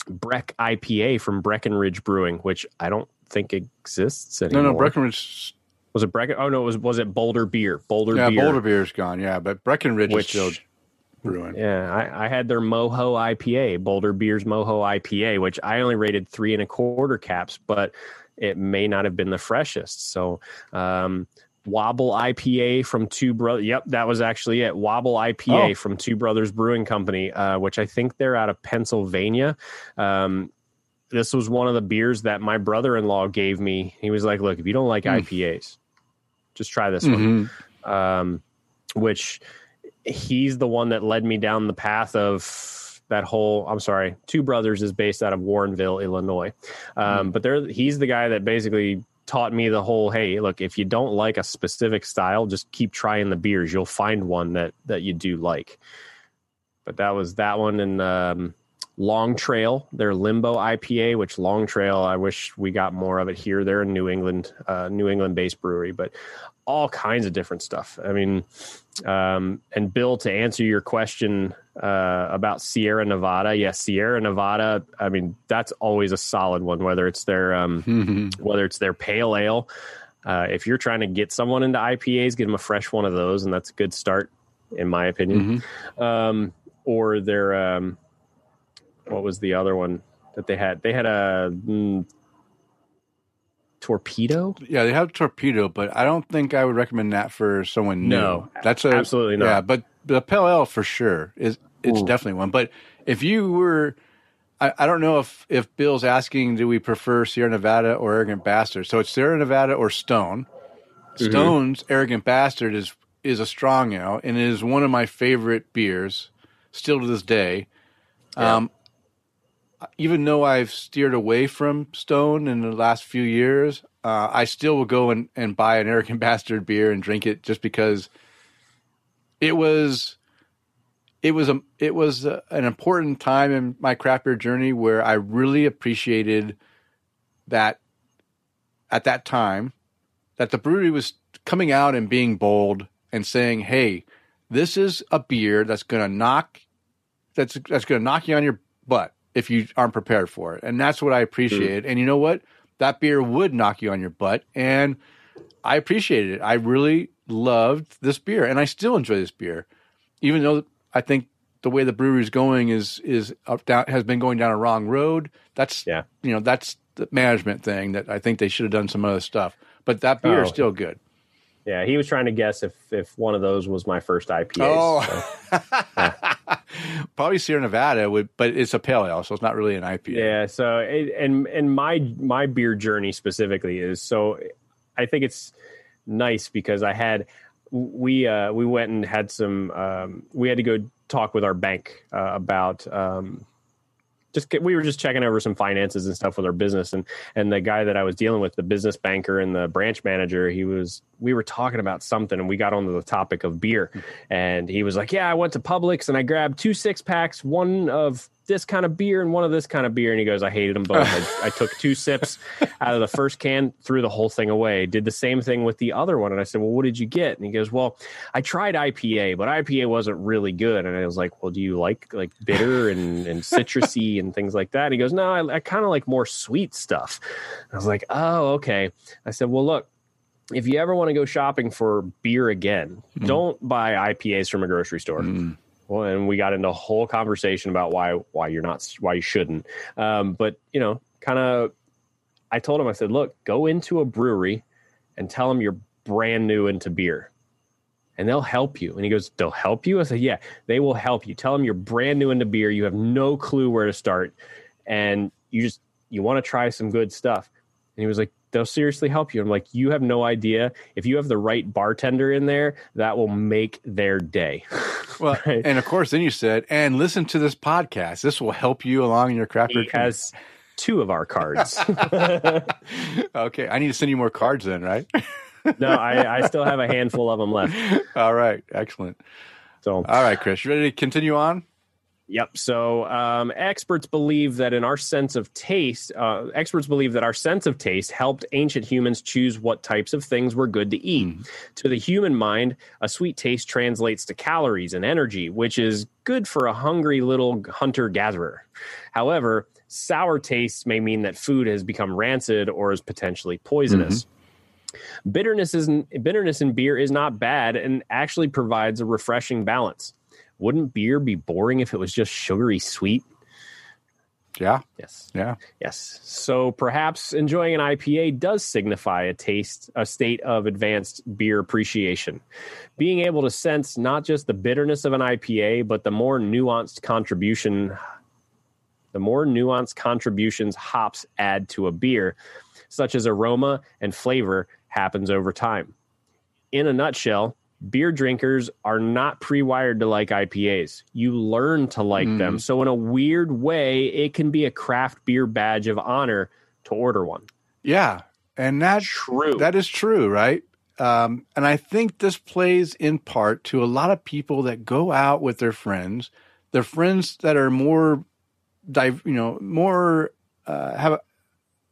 Breck IPA from Breckenridge Brewing, which I don't think exists anymore. no, no, Breckenridge. was it Brecken? Oh no, it was was it Boulder Beer? Boulder Yeah, Beer. Boulder Beer's gone. Yeah, but Breckenridge Which- is still brewing. Yeah, I, I had their Mojo IPA, Boulder Beer's Mojo IPA, which I only rated three and a quarter caps, but it may not have been the freshest. So, um, Wobble IPA from Two Brothers. Yep, that was actually it. Wobble IPA Oh. from Two Brothers Brewing Company, uh, which I think they're out of Pennsylvania. Um, this was one of the beers that my brother-in-law gave me. He was like, "Look, if you don't like Mm. IPAs, just try this one." Mhm. um, which he's the one that led me down the path of that whole. I'm sorry, Two Brothers is based out of Warrenville, Illinois, um, but they're he's the guy that basically taught me the whole hey look if you don't like a specific style just keep trying the beers. You'll find one that that you do like. But that was that one and um long trail their limbo ipa which long trail i wish we got more of it here. They're a new england uh, new england based brewery but all kinds of different stuff. I mean um, and bill to answer your question uh, about sierra nevada yes sierra nevada i mean that's always a solid one whether it's their um, Mhm. whether it's their pale ale. Uh, if you're trying to get someone into IPAs, get them a fresh one of those, and that's a good start, in my opinion. Mhm. Um, or their um, what was the other one that they had? They had a mm, torpedo. Yeah, they have torpedo, but I don't think I would recommend that for someone new. No, that's a absolutely not. Yeah, but the pale ale for sure is it's Ooh. definitely one. But if you were I, I don't know if if Bill's asking, do we prefer Sierra Nevada or Arrogant Bastard? So it's Sierra Nevada or Stone. Mm-hmm. Stone's Arrogant Bastard is is a strong ale and it is one of my favorite beers still to this day. Yeah. Um, even though I've steered away from Stone in the last few years, uh, I still will go and, and buy an Arrogant Bastard beer and drink it just because it was it was a it was a, an important time in my craft beer journey where I really appreciated that at that time that the brewery was coming out and being bold and saying, "Hey, this is a beer that's going to knock that's that's going to knock you on your butt if you aren't prepared for it." And that's what I mm. appreciated. And you know what? That beer would knock you on your butt and I appreciated it. I really loved this beer and I still enjoy this beer. Even though I think the way the brewery's going is is up down has been going down a wrong road. That's Yeah. you know, that's the management thing that I think they should have done some other stuff. But that beer is Oh. still good. Yeah, he was trying to guess if if one of those was my first IPA. Oh, probably Sierra Nevada would, but it's a pale ale, so it's not really an IPA. Yeah. So, it, and and my my beer journey specifically is so. I think it's nice because I had we uh, we went and had some. Um, we had to go talk with our bank uh, about. Um, just we were just checking over some finances and stuff with our business and and the guy that I was dealing with the business banker and the branch manager he was we were talking about something and we got onto the topic of beer. And he was like yeah I went to Publix and I grabbed two six packs one of this kind of beer and one of this kind of beer. And he goes I hated them both. I, I took two sips out of the first can threw the whole thing away did the same thing with the other one. And I said well what did you get? And he goes well I tried IPA but IPA wasn't really good. And I was like well do you like like bitter and and citrusy and things like that? And he goes no I, I kind of like more sweet stuff. I was like oh okay. I said well look if you ever want to go shopping for beer again, don't buy IPAs from a grocery store. Mm. Well, and we got into a whole conversation about why why you're not why you shouldn't. Um, but you know, kind of, I told him I said, look, go into a brewery and tell them you're brand new into beer, and they'll help you. And he goes, they'll help you. I said, yeah, they will help you. Tell them you're brand new into beer. You have no clue where to start, and you just you want to try some good stuff. And he was like, they'll seriously help you. I'm like, you have no idea. If you have the right bartender in there, that will make their day. Well, Right. and of course, then you said, and listen to this podcast. This will help you along in your craft he journey." has two of our cards. okay, I need to send you more cards then, right? no, I, I still have a handful of them left. All right, excellent. So, All right, Chris, you ready to continue on? Yep. So um, experts believe that in our sense of taste, uh, experts believe that our sense of taste helped ancient humans choose what types of things were good to eat. To the human mind, a sweet taste translates to calories and energy, which is good for a hungry little hunter gatherer. However, sour tastes may mean that food has become rancid or is potentially poisonous. Bitterness is bitterness in beer is not bad and actually provides a refreshing balance. Wouldn't beer be boring if it was just sugary sweet? Yeah, Yes. yeah. Yes. So perhaps enjoying an IPA does signify a taste, a state of advanced beer appreciation. Being able to sense not just the bitterness of an IPA, but the more nuanced contribution, the more nuanced contributions hops add to a beer, such as aroma and flavor, happens over time. In a nutshell, beer drinkers are not pre-wired to like IPAs. You learn to like them. So in a weird way, it can be a craft beer badge of honor to order one. Yeah, and that's True. that is true, right? Um, and I think this plays in part to a lot of people that go out with their friends, their friends that are more, div- you know, more uh, have.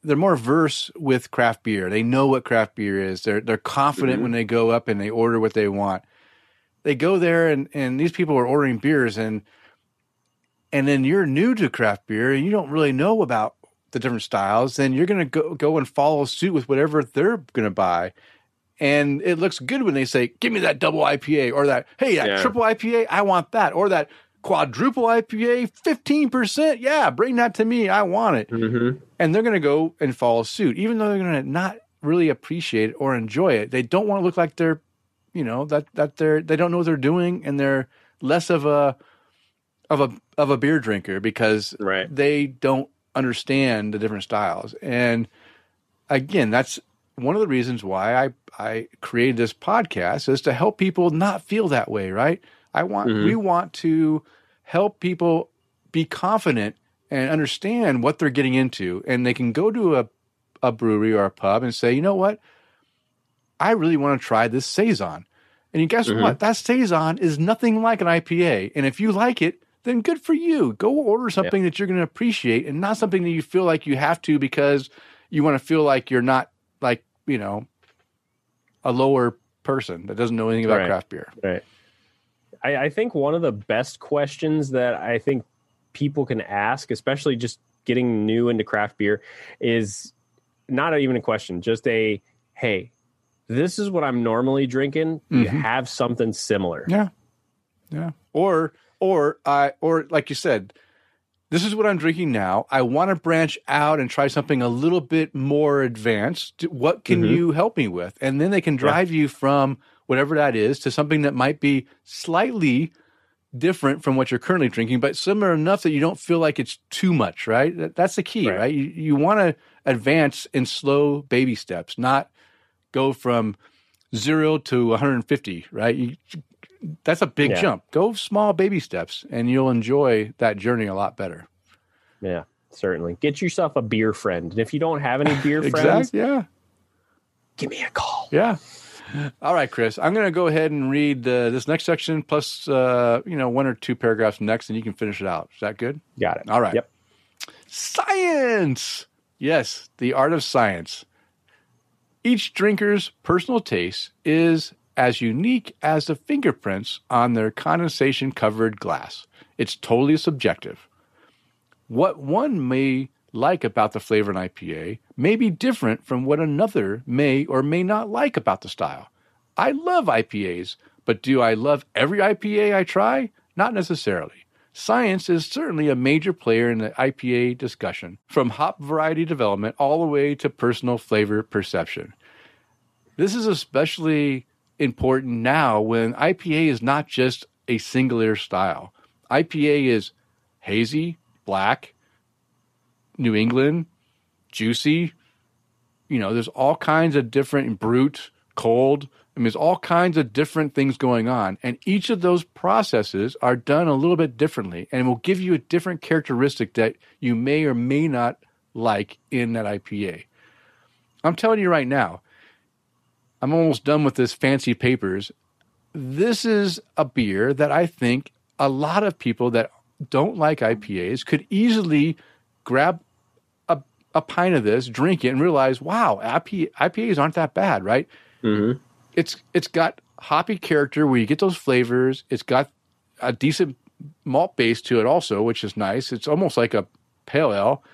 They're more verse with craft beer. They know what craft beer is. They're they're confident when they go up and they order what they want. They go there and and these people are ordering beers and and then you're new to craft beer and you don't really know about the different styles, then you're going to go go and follow suit with whatever they're going to buy. And it looks good when they say, "Give me that double IPA," or that, "Hey, that Yeah. triple IPA, I want that," or that quadruple IPA, fifteen percent. Yeah, bring that to me. I want it. mm-hmm. And they're going to go and follow suit, even though they're going to not really appreciate it or enjoy it. They don't want to look like they're, you know, that that they're they don't know what they're doing, and they're less of a of a of a beer drinker because Right. they don't understand the different styles. And again, that's one of the reasons why I I created this podcast is to help people not feel that way, right? I want we mm-hmm. want to help people be confident and understand what they're getting into and they can go to a a brewery or a pub and say, "You know what? I really want to try this saison." And you guess mm-hmm. what? That saison is nothing like an IPA. And if you like it, then good for you. Go order something that you're going to appreciate and not something that you feel like you have to because you want to feel like you're not like, you know, a lower person that doesn't know anything about Right. craft beer. Right. I, I think one of the best questions that I think people can ask, especially just getting new into craft beer, is not even a question, just a hey, this is what I'm normally drinking. You mm-hmm. have something similar. Yeah. Yeah. Or or I or like you said, this is what I'm drinking now. I want to branch out and try something a little bit more advanced. What can mm-hmm. you help me with? And then they can drive you from whatever that is to something that might be slightly different from what you're currently drinking, but similar enough that you don't feel like it's too much, right? That, that's the key, Right. right? You, you want to advance in slow baby steps, not go from zero to 150, right? You, that's a big Yeah. jump. Go small baby steps and you'll enjoy that journey a lot better. Yeah, certainly. Get yourself a beer friend. And if you don't have any beer friends, Exactly. Yeah. give me a call. Yeah. All right, Chris. I'm going to go ahead and read uh, this next section plus, uh, you know, one or two paragraphs next, and you can finish it out. Is that good? Got it. All right. Yep. Science. Yes, the art of science. Each drinker's personal taste is as unique as the fingerprints on their condensation covered glass. It's totally subjective. What one may like about the flavor in IPA may be different from what another may or may not like about the style. I love IPAs, but do I love every IPA I try? Not necessarily. Science is certainly a major player in the IPA discussion, from hop variety development all the way to personal flavor perception. This is especially important now when IPA is not just a singular style. IPA is hazy, black, New England, juicy. You know, there's all kinds of different brut, cold. I mean, there's all kinds of different things going on. And each of those processes are done a little bit differently and will give you a different characteristic that you may or may not like in that IPA. I'm telling you right now, I'm almost done with this fancy papers. This is a beer that I think a lot of people that don't like IPAs could easily grab a, a pint of this, drink it, and realize, wow, IP, IPAs aren't that bad, right? Mm-hmm. It's it's got hoppy character where you get those flavors. It's got a decent malt base to it also, which is nice. It's almost like a pale ale.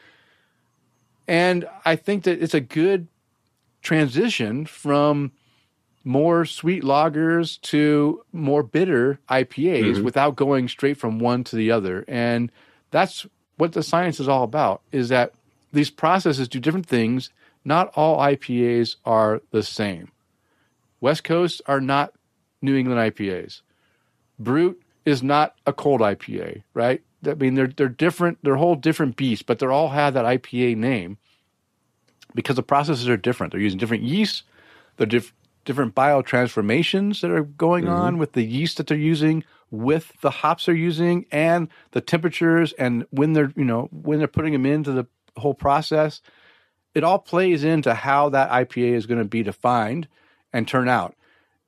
And I think that it's a good transition from more sweet lagers to more bitter IPAs without going straight from one to the other. And that's what the science is all about is that these processes do different things. Not all IPAs are the same. West Coast are not New England IPAs. Brut is not a cold IPA, right? I mean, they're they're different. They're a whole different beast, but they all have that IPA name because the processes are different. They're using different yeasts. They're diff- different biotransformations that are going mm-hmm. on with the yeast that they're using, with the hops they're using, and the temperatures, and when they're you know when they're putting them into the whole process. It all plays into how that IPA is going to be defined and turn out.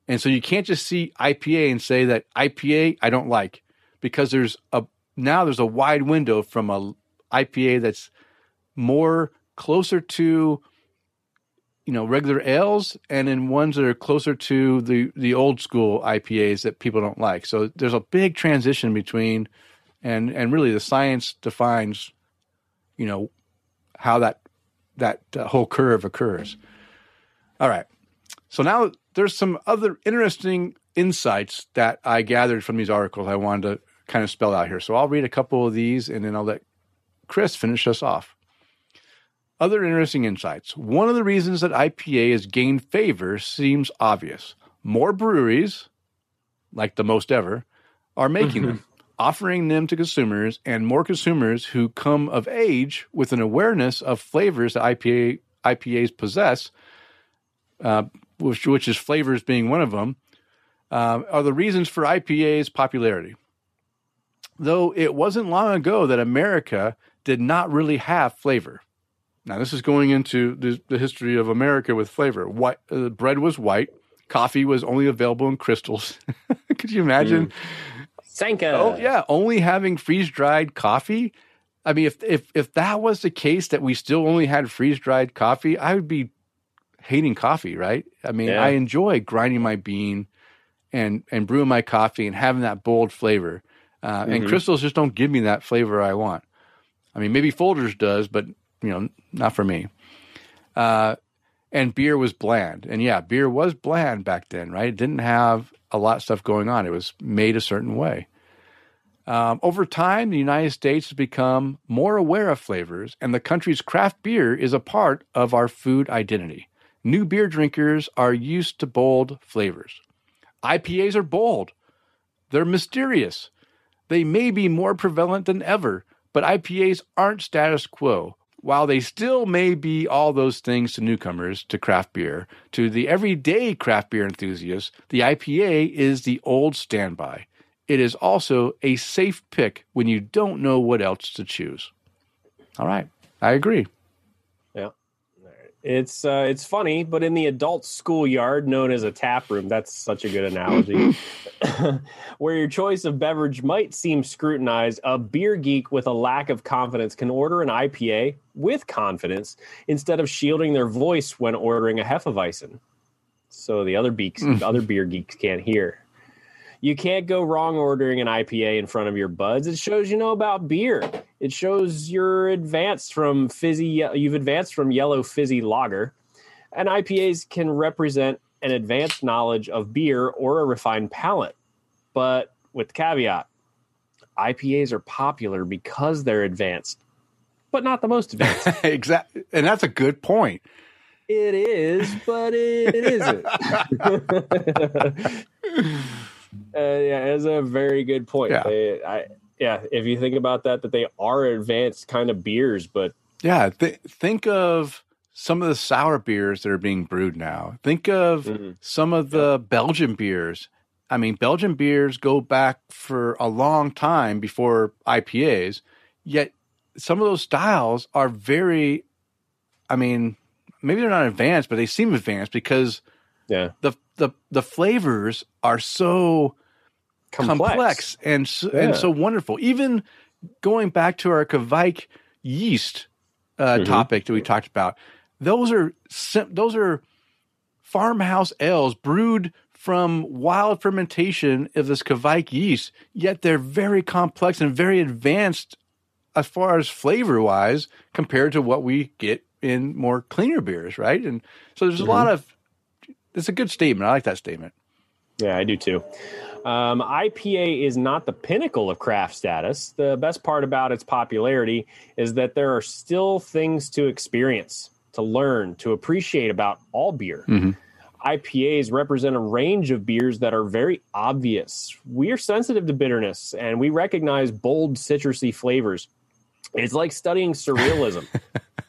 And so you can't just see IPA and say that IPA I don't like because there's a now there's a wide window from a IPA that's more closer to you know regular ales and in ones that are closer to the the old school IPAs that people don't like. So there's a big transition between and and really the science defines you know how that that uh, whole curve occurs. All right. So now there's some other interesting insights that I gathered from these articles I wanted to kind of spell out here. So I'll read a couple of these and then I'll let Chris finish us off. Other interesting insights. One of the reasons that IPA has gained favor seems obvious. More breweries, like the most ever, are making them. offering them to consumers and more consumers who come of age with an awareness of flavors that IPA IPAs possess, uh, which, which is flavors being one of them, uh, are the reasons for IPA's popularity. Though it wasn't long ago that America did not really have flavor. Now, this is going into the, the history of America with flavor. White, uh, bread was white, coffee was only available in crystals. Could you imagine? Mm. Sanka. Oh yeah, only having freeze dried coffee. I mean, if if if that was the case that we still only had freeze dried coffee, I would be hating coffee, right? I mean, yeah. I enjoy grinding my bean and and brewing my coffee and having that bold flavor. Uh, mm-hmm. And crystals just don't give me that flavor I want. I mean, maybe Folgers does, but you know, not for me. Uh, and beer was bland, and yeah, beer was bland back then, right? It didn't have a lot of stuff going on. It was made a certain way. Um, over time, the United States has become more aware of flavors, and the country's craft beer is a part of our food identity. New beer drinkers are used to bold flavors. IPAs are bold, they're mysterious. They may be more prevalent than ever, but IPAs aren't status quo. While they still may be all those things to newcomers to craft beer, to the everyday craft beer enthusiast, the IPA is the old standby. It is also a safe pick when you don't know what else to choose. All right, I agree. It's uh, it's funny, but in the adult schoolyard known as a tap room, that's such a good analogy. Where your choice of beverage might seem scrutinized, a beer geek with a lack of confidence can order an IPA with confidence instead of shielding their voice when ordering a Hefeweizen. So the other beaks, other beer geeks can't hear you can't go wrong ordering an IPA in front of your buds. It shows you know about beer. It shows you're advanced from fizzy. You've advanced from yellow fizzy lager, and IPAs can represent an advanced knowledge of beer or a refined palate. But with the caveat, IPAs are popular because they're advanced, but not the most advanced. exactly, and that's a good point. It is, but it, it isn't. Uh, yeah, it's a very good point. Yeah. They, I, yeah, if you think about that, that they are advanced kind of beers, but yeah, th- think of some of the sour beers that are being brewed now. Think of mm-hmm. some of the yeah. Belgian beers. I mean, Belgian beers go back for a long time before IPAs, yet some of those styles are very, I mean, maybe they're not advanced, but they seem advanced because yeah. the the the flavors are so complex, complex and so, yeah. and so wonderful. Even going back to our Kveik yeast uh, mm-hmm. topic that we talked about, those are those are farmhouse ales brewed from wild fermentation of this Kveik yeast. Yet they're very complex and very advanced as far as flavor wise compared to what we get in more cleaner beers, right? And so there's mm-hmm. a lot of it's a good statement. I like that statement. Yeah, I do too. Um, IPA is not the pinnacle of craft status. The best part about its popularity is that there are still things to experience, to learn, to appreciate about all beer. Mm-hmm. IPAs represent a range of beers that are very obvious. We are sensitive to bitterness and we recognize bold citrusy flavors. It's like studying surrealism.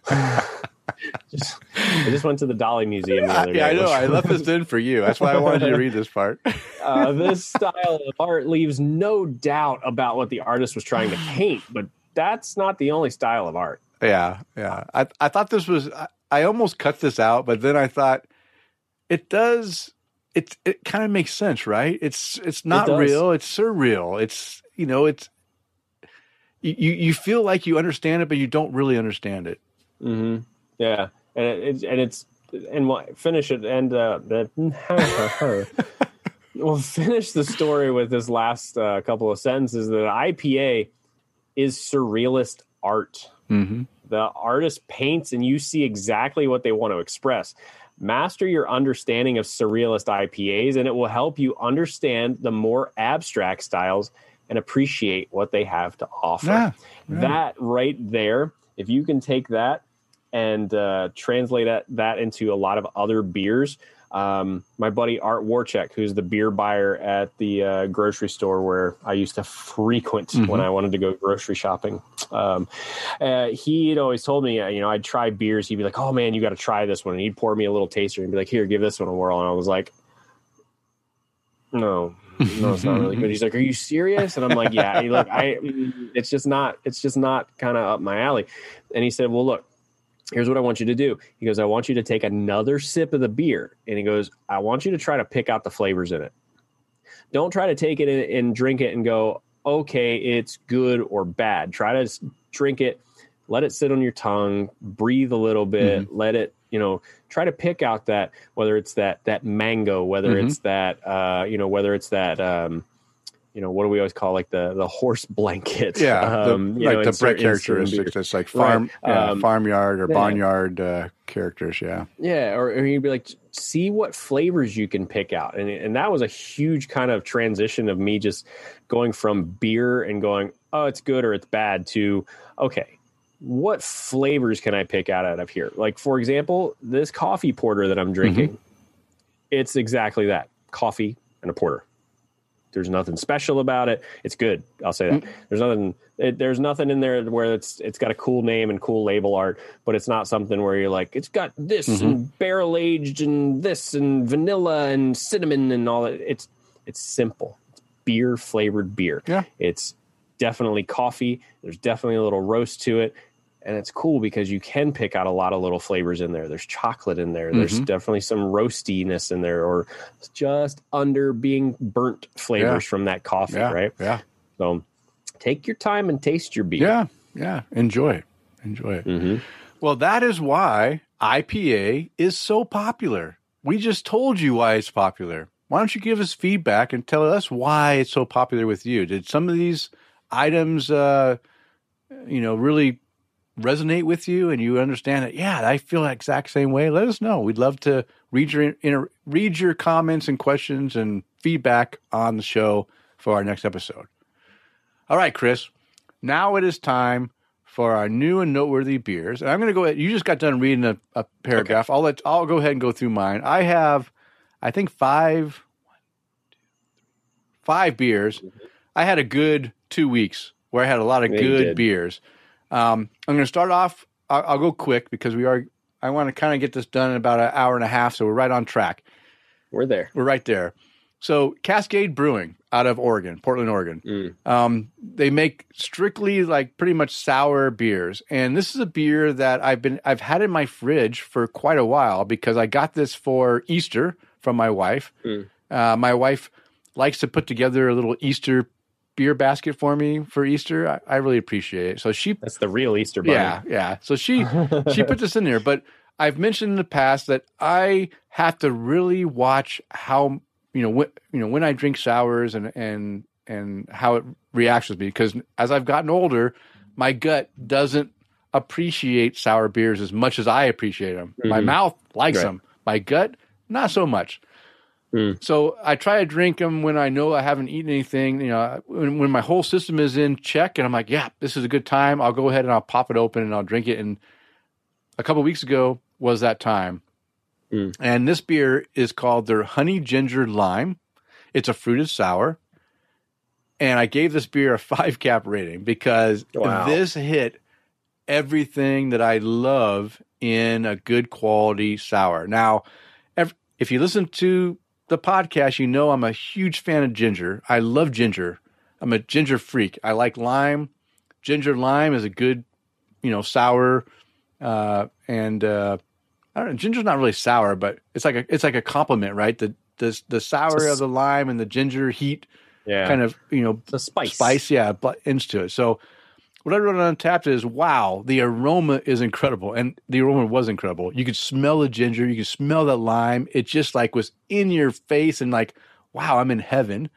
just, I just went to the Dalí Museum the other day. Yeah, I know. I left this in for you. That's why I wanted you to read this part. uh, this style of art leaves no doubt about what the artist was trying to paint, but that's not the only style of art. Yeah, yeah. I I thought this was. I, I almost cut this out, but then I thought it does. It it kind of makes sense, right? It's it's not it real. It's surreal. It's you know it's you you feel like you understand it, but you don't really understand it. Mm-hmm. Yeah, and it, it's and it's and we'll finish it and uh, we'll finish the story with this last uh, couple of sentences that IPA is surrealist art. Mm-hmm. The artist paints, and you see exactly what they want to express. Master your understanding of surrealist IPAs, and it will help you understand the more abstract styles and appreciate what they have to offer. Yeah, yeah. That right there, if you can take that and uh, translate that, that into a lot of other beers, Um, my buddy Art Warchek, who's the beer buyer at the uh, grocery store where I used to frequent mm-hmm. when I wanted to go grocery shopping, um, uh, he had always told me, uh, you know, I'd try beers. He'd be like, "Oh man, you got to try this one," and he'd pour me a little taster and be like, "Here, give this one a whirl." And I was like, "No, no, it's not really good. He's like, "Are you serious?" And I'm like, "Yeah." He like, I, it's just not, it's just not kind of up my alley. And he said, "Well, look, here's what I want you to do." He goes, "I want you to take another sip of the beer," and he goes, "I want you to try to pick out the flavors in it. Don't try to take it and drink it and go, okay, it's good or bad. Try to drink it." Let it sit on your tongue, breathe a little bit, mm-hmm. let it you know try to pick out that whether it's that that mango whether mm-hmm. it's that uh you know whether it's that um you know what do we always call like the the horse blanket yeah um, the, like know, the Brett characteristics that's like farm right. yeah, um, farmyard or yeah. barnyard uh, characters yeah yeah or, or, you'd be like see what flavors you can pick out and and that was a huge kind of transition of me just going from beer and going oh it's good or it's bad to okay what flavors can I pick out, out of here? Like, for example, this coffee porter that I'm drinking, mm-hmm. it's exactly that coffee and a porter. There's nothing special about it. It's good. I'll say that. Mm-hmm. There's nothing. It, there's nothing in there where it's it's got a cool name and cool label art, but it's not something where you're like it's got this mm-hmm. and barrel aged and this and vanilla and cinnamon and all that. It's it's simple. It's beer flavored beer. Yeah. It's definitely coffee. There's definitely a little roast to it and it's cool because you can pick out a lot of little flavors in there. There's chocolate in there. Mm-hmm. There's definitely some roastiness in there, or just under being burnt flavors yeah. from that coffee, yeah. right? Yeah. So take your time and taste your beer. Yeah, yeah. Enjoy it. Enjoy it. Mm-hmm. Well, that is why IPA is so popular. We just told you why it's popular. Why don't you give us feedback and tell us why it's so popular with you? Did some of these items, uh, you know, really resonate with you and you understand that, yeah, I feel the exact same way, let us know. We'd love to read your inter, read your comments and questions and feedback on the show for our next episode. All right, Chris. Now it is time for our new and noteworthy beers. And I'm going to go ahead. You just got done reading a, a paragraph. Okay. I'll let I'll go ahead and go through mine. I have, I think five, five beers. Mm-hmm. I had a good two weeks where I had a lot of yeah, good beers. Um, I'm going to start off. I'll, I'll, go quick because we are. I want to kind of get this done in about an hour and a half, so we're right on track. We're there. We're right there. So Cascade Brewing out of Oregon, Portland, Oregon. Mm. Um, they make strictly like pretty much sour beers, and this is a beer that I've been I've had in my fridge for quite a while because I got this for Easter from my wife. Mm. Uh, my wife likes to put together a little Easter beer basket for me for Easter. I, I really appreciate it. So she that's the real Easter bunny. Yeah, yeah. So she she put this in there, but I've mentioned in the past that I have to really watch how you know when you know when I drink sours and and and how it reacts with me because as I've gotten older, my gut doesn't appreciate sour beers as much as I appreciate them. Mm-hmm. My mouth likes right. them. My gut not so much. Mm. So I try to drink them when I know I haven't eaten anything. You know, when, when, my whole system is in check, and I'm like, yeah, this is a good time. I'll go ahead and I'll pop it open and I'll drink it. And a couple weeks ago was that time. Mm. And this beer is called their Honey Ginger Lime. It's a fruited sour. And I gave this beer a five cap rating because wow. this hit everything that I love in a good quality sour. Now, if you listen to the podcast, you know I'm a huge fan of ginger. I love ginger. I'm a ginger freak. I like lime. Ginger lime is a good, you know, sour, uh, and uh, I don't know. Ginger's not really sour, but it's like a it's like a compliment, right? The the the sour of the lime and the ginger heat, yeah. kind of you know, the spice, spice, yeah, but into it. So what I wrote on Untappd is wow, the aroma is incredible. And the aroma was incredible. You could smell the ginger, you could smell the lime. It just like was in your face and like, wow, I'm in heaven.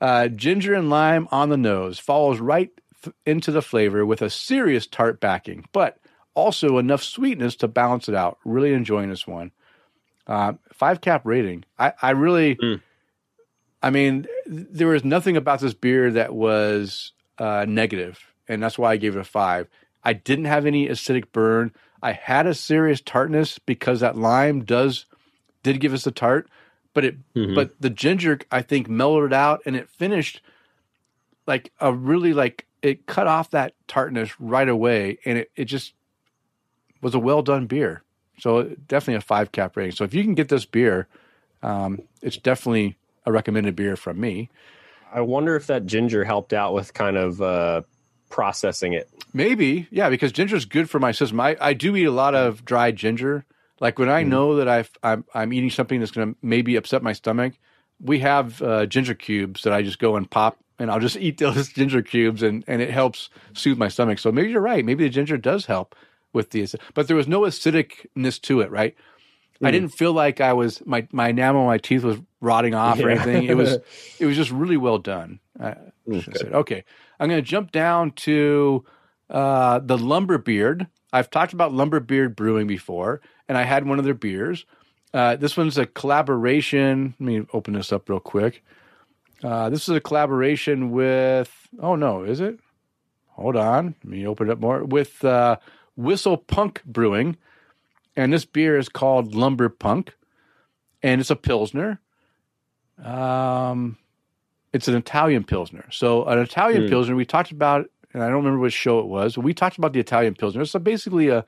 Uh, ginger and lime on the nose follows right th- into the flavor with a serious tart backing, but also enough sweetness to balance it out. Really enjoying this one. Uh, five cap rating. I, I really, mm. I mean, there was nothing about this beer that was uh, negative and that's why I gave it a five. I didn't have any acidic burn. I had a serious tartness because that lime does did give us a tart, but it mm-hmm. but the ginger I think mellowed it out and it finished like a really like it cut off that tartness right away and it, it just was a well done beer. So definitely a five cap rating. So if you can get this beer, um, it's definitely a recommended beer from me. I wonder if that ginger helped out with kind of uh, processing it. Maybe, yeah, because ginger is good for my system. I, I do eat a lot of dried ginger. Like when I mm. know that I've, I'm, I'm eating something that's going to maybe upset my stomach, we have uh, ginger cubes that I just go and pop, and I'll just eat those ginger cubes, and, and it helps soothe my stomach. So maybe you're right. Maybe the ginger does help with the, but there was no acidicness to it, right? Mm. I didn't feel like I was my my enamel, my teeth was rotting off yeah. or anything. It was it was just really well done. okay. Said, okay, I'm going to jump down to uh, the Lumberbeard. I've talked about Lumberbeard Brewing before, and I had one of their beers. Uh, this one's a collaboration. Let me open this up real quick. Uh, this is a collaboration with. Oh no, is it? Hold on. Let me open it up more with uh, Whistle Punk Brewing, and this beer is called Lumber Punk, and it's a pilsner. Um, it's an Italian pilsner. So an Italian mm. pilsner, we talked about, and I don't remember which show it was. But we talked about the Italian pilsner. So basically a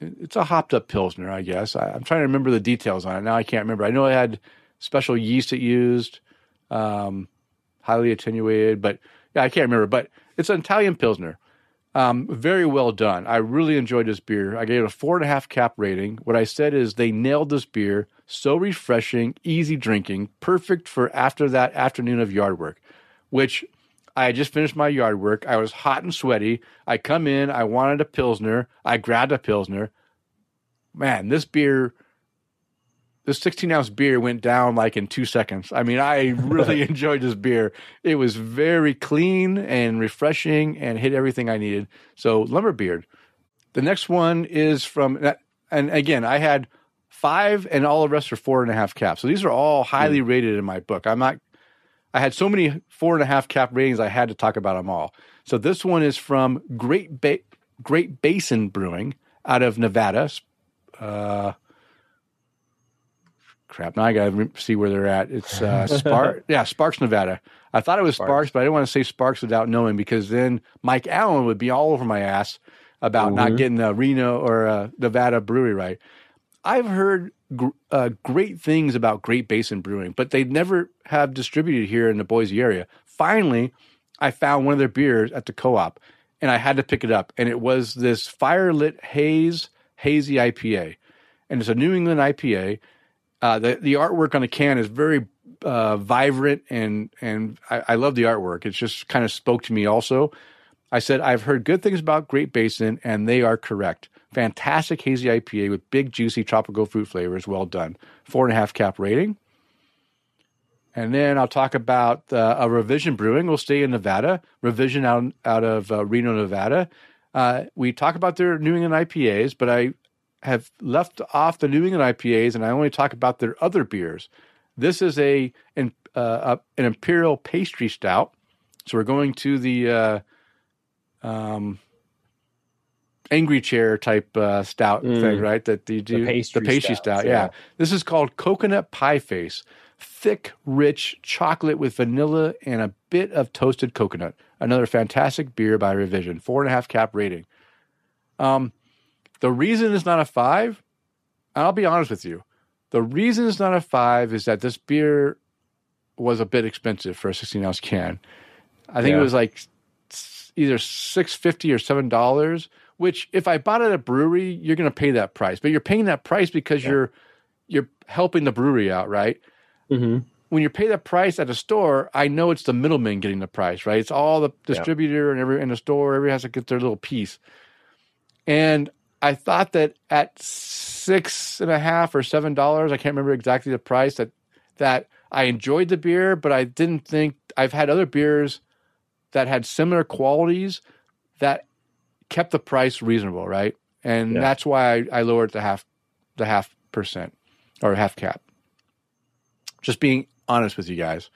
it's a hopped up pilsner, I guess. I, am trying to remember the details on it now. I can't remember. I know it had special yeast it used, um, highly attenuated, but yeah, I can't remember. But it's an Italian pilsner. Um, very well done. I really enjoyed this beer. I gave it a four and a half cap rating. What I said is they nailed this beer. So refreshing, easy drinking, perfect for after that afternoon of yard work, which I just finished my yard work. I was hot and sweaty. I come in, I wanted a Pilsner. I grabbed a Pilsner. Man, this beer this 16 ounce beer went down like in two seconds. I mean, I really enjoyed this beer. It was very clean and refreshing and hit everything I needed. So, Lumberbeard. The next one is from, and again, I had five and all the rest are four and a half caps. So these are all highly mm. rated in my book. I'm not, I had so many four and a half cap ratings, I had to talk about them all. So this one is from Great, ba- Great Basin Brewing out of Nevada. Uh, crap. Now I got to see where they're at. It's uh, Spark. yeah, Sparks, Nevada. I thought it was Sparks. Sparks, but I didn't want to say Sparks without knowing because then Mike Allen would be all over my ass about mm-hmm. not getting the Reno or uh, Nevada brewery right. I've heard gr- uh, great things about Great Basin Brewing, but they never have distributed here in the Boise area. Finally, I found one of their beers at the co-op, and I had to pick it up. And it was this Firelit Haze Hazy IPA, and it's a New England IPA uh, the the artwork on the can is very uh, vibrant and and I, I, love the artwork. It just kind of spoke to me. Also, I said I've heard good things about Great Basin, and they are correct. Fantastic hazy IPA with big juicy tropical fruit flavors. Well done. Four and a half cap rating. And then I'll talk about uh, a Revision Brewing. We'll stay in Nevada. Revision out out of uh, Reno, Nevada. Uh, we talk about their New England IPAs, but I have left off the New England IPAs, and I only talk about their other beers. This is a an, uh, an imperial pastry stout. So we're going to the uh, um, angry chair type uh, stout mm. thing, right? That you do the pastry, the pastry stout. yeah. yeah. this is called coconut pie face. Thick, rich chocolate with vanilla and a bit of toasted coconut. Another fantastic beer by Revision. Four and a half cap rating. Um, the reason it's not a five, I'll be honest with you, the reason it's not a five is that this beer was a bit expensive for a 16 ounce can. I think yeah. it was like either six fifty or seven dollars. Which, if I bought it at a brewery, you're going to pay that price. But you're paying that price because yeah. you're you're helping the brewery out, right? Mm-hmm. When you pay the price at a store, I know it's the middleman getting the price, right? It's all the distributor yeah. and every in the store. Everybody has to get their little piece. And I thought that at six and a half or seven dollars, I can't remember exactly the price that that I enjoyed the beer, but I didn't think I've had other beers that had similar qualities that kept the price reasonable, right? And yeah. that's why I, I lowered the half the half percent or half cap. Just being honest with you guys.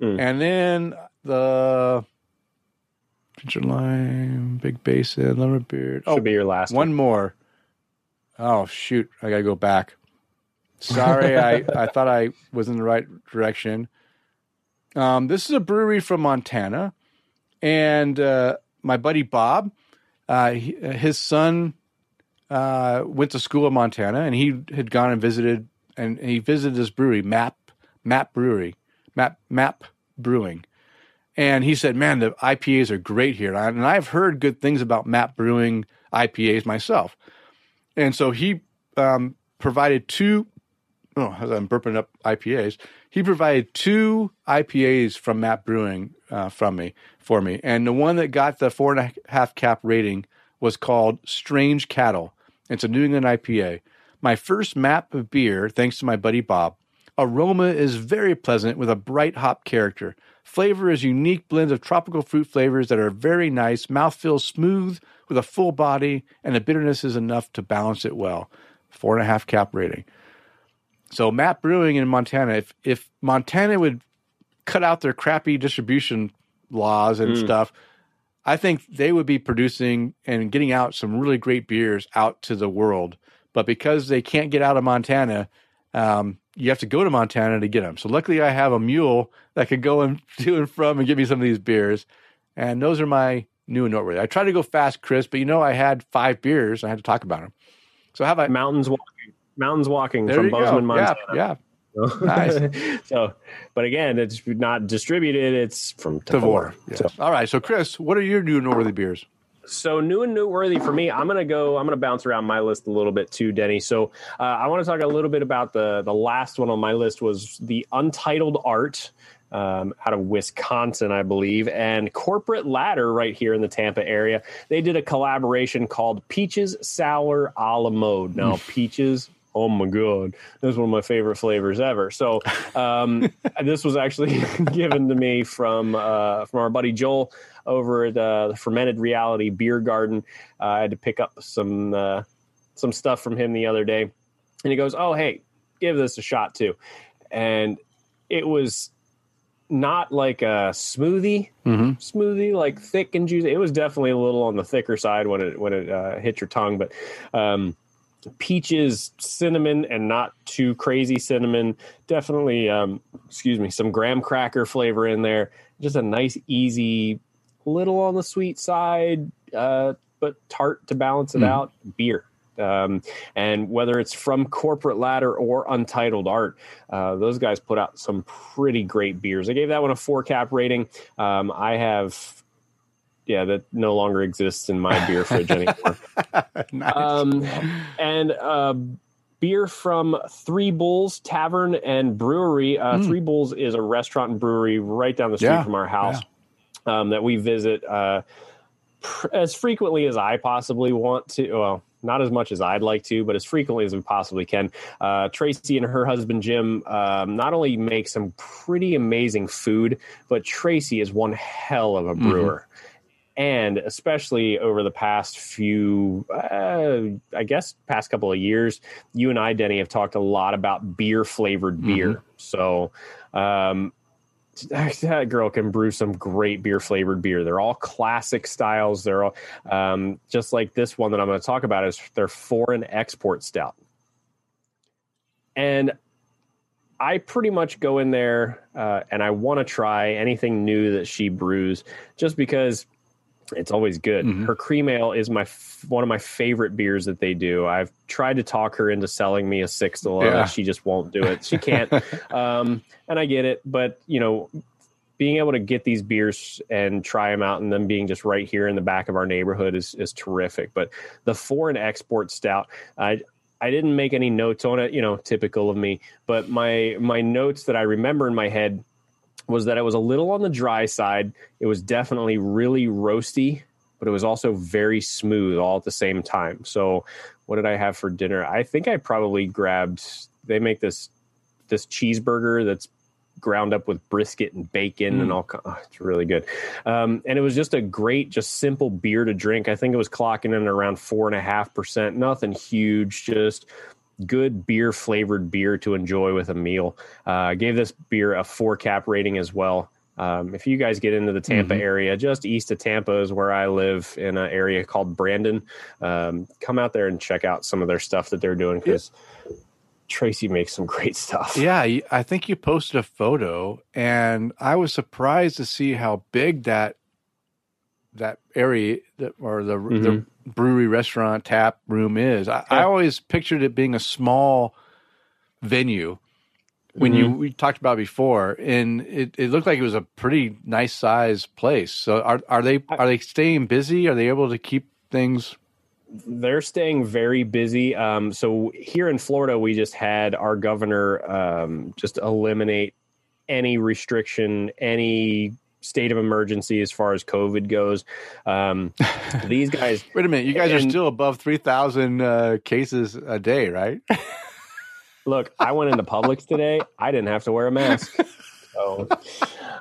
Mm. And then the Lime, big basin, Lumberbeard. Oh, Should be your last one. one more. Oh shoot! I gotta go back. Sorry, I, I thought I was in the right direction. Um, this is a brewery from Montana, and uh, my buddy Bob, uh, he, his son uh, went to school in Montana, and he had gone and visited, and he visited this brewery, Map Map Brewery, Map Map Brewing, and he said, "Man, the IPAs are great here," and I've heard good things about Map Brewing IPAs myself, and so he um, provided two. Oh, as I'm burping up IPAs, he provided two IPAs from Map Brewing uh, from me for me, and the one that got the four and a half cap rating was called Strange Cattle. It's a New England IPA. My first map of beer, thanks to my buddy Bob. Aroma is very pleasant with a bright hop character. Flavor is unique blend of tropical fruit flavors that are very nice. Mouthfeel smooth with a full body, and the bitterness is enough to balance it well. Four and a half cap rating. So Map Brewing in Montana, if if Montana would cut out their crappy distribution laws and Mm. stuff, I think they would be producing and getting out some really great beers out to the world. But because they can't get out of Montana, um, you have to go to Montana to get them. So luckily, I have a mule that could go and to and from and get me some of these beers. And those are my new and noteworthy. I tried to go fast, Chris, but you know I had five beers. And I had to talk about them. So how about Mountains walking, mountains walking there from you go. Bozeman, Montana. Yeah, yeah. So- Nice. so, but again, it's not distributed. It's from Tavour. Tavour. Yes. So, All right. So Chris, what are your new and noteworthy beers? So new and noteworthy for me. I'm gonna go. I'm gonna bounce around my list a little bit too, Denny. So uh, I want to talk a little bit about the the last one on my list was the Untitled Art. Um, out of Wisconsin, I believe, and Corporate Ladder right here in the Tampa area. They did a collaboration called Peaches Sour a la Mode. Now, peaches, oh my god, this is one of my favorite flavors ever. So, um, this was actually given to me from uh, from our buddy Joel over at uh, the Fermented Reality Beer Garden. Uh, I had to pick up some uh, some stuff from him the other day, and he goes, "Oh, hey, give this a shot too," and it was not like a smoothie Mm-hmm. smoothie like thick and juicy. It was definitely a little on the thicker side when it when it uh, hit your tongue but um peaches cinnamon and not too crazy cinnamon. Definitely um excuse me some graham cracker flavor in there. Just a nice easy little on the sweet side uh but tart to balance it Mm. out beer um, and whether it's from corporate ladder or untitled art uh, those guys put out some pretty great beers i gave that one a four cap rating um, i have yeah that no longer exists in my beer fridge anymore nice. um, and uh, beer from Three Bulls Tavern and Brewery. Uh, Mm. Three Bulls is a restaurant and brewery right down the street Yeah, from our house um, that we visit uh, pr- as frequently as I possibly want to. Well, not as much as I'd like to, but as frequently as we possibly can. Uh, Tracy and her husband Jim um, not only make some pretty amazing food, but Tracy is one hell of a brewer and especially over the past few uh, i guess past couple of years you and i denny have talked a lot about beer flavored beer so um, that girl can brew some great beer flavored beer. They're all classic styles. They're all um, just like this one that i'm going to talk about is their foreign export stout. And I pretty much go in there uh, and I want to try anything new that she brews, just because it's always good. Mhm. Her cream ale is my f- one of my favorite beers that they do. I've tried to talk her into selling me a sixtel, Yeah. she just won't do it. She can't, um, and I get it. But you know, being able to get these beers and try them out, and them being just right here in the back of our neighborhood is is terrific. But the foreign export stout, I I didn't make any notes on it, you know, typical of me. But my my notes that I remember in my head was that it was a little on the dry side. It was definitely really roasty, but it was also very smooth all at the same time. So, what did I have for dinner? I think I probably grabbed. They make this this cheeseburger that's ground up with brisket and bacon and Mm. all. Oh, it's really good, um, and it was just a great, just simple beer to drink. I think it was clocking in around four and a half percent. Nothing huge, just good beer flavored beer to enjoy with a meal. Uh, I gave this beer a four cap rating as well. Um, if you guys get into the Tampa Mhm. area, just east of Tampa is where I live in an area called Brandon. Um, come out there and check out some of their stuff that they're doing because Tracy makes some great stuff. Yeah, I think you posted a photo, and I was surprised to see how big that that area that, or the the brewery restaurant tap room is. I, I always pictured it being a small venue. When you we talked about before, and it, it looked like it was a pretty nice size place. So are are they are they staying busy? Are they able to keep things? they're staying very busy. Um, so here in Florida, we just had our governor um, just eliminate any restriction, any state of emergency as far as COVID goes. Um, these guys, Wait a minute, you guys are still above three thousand uh, cases a day, right? look, I went into Publix today. I didn't have to wear a mask. So,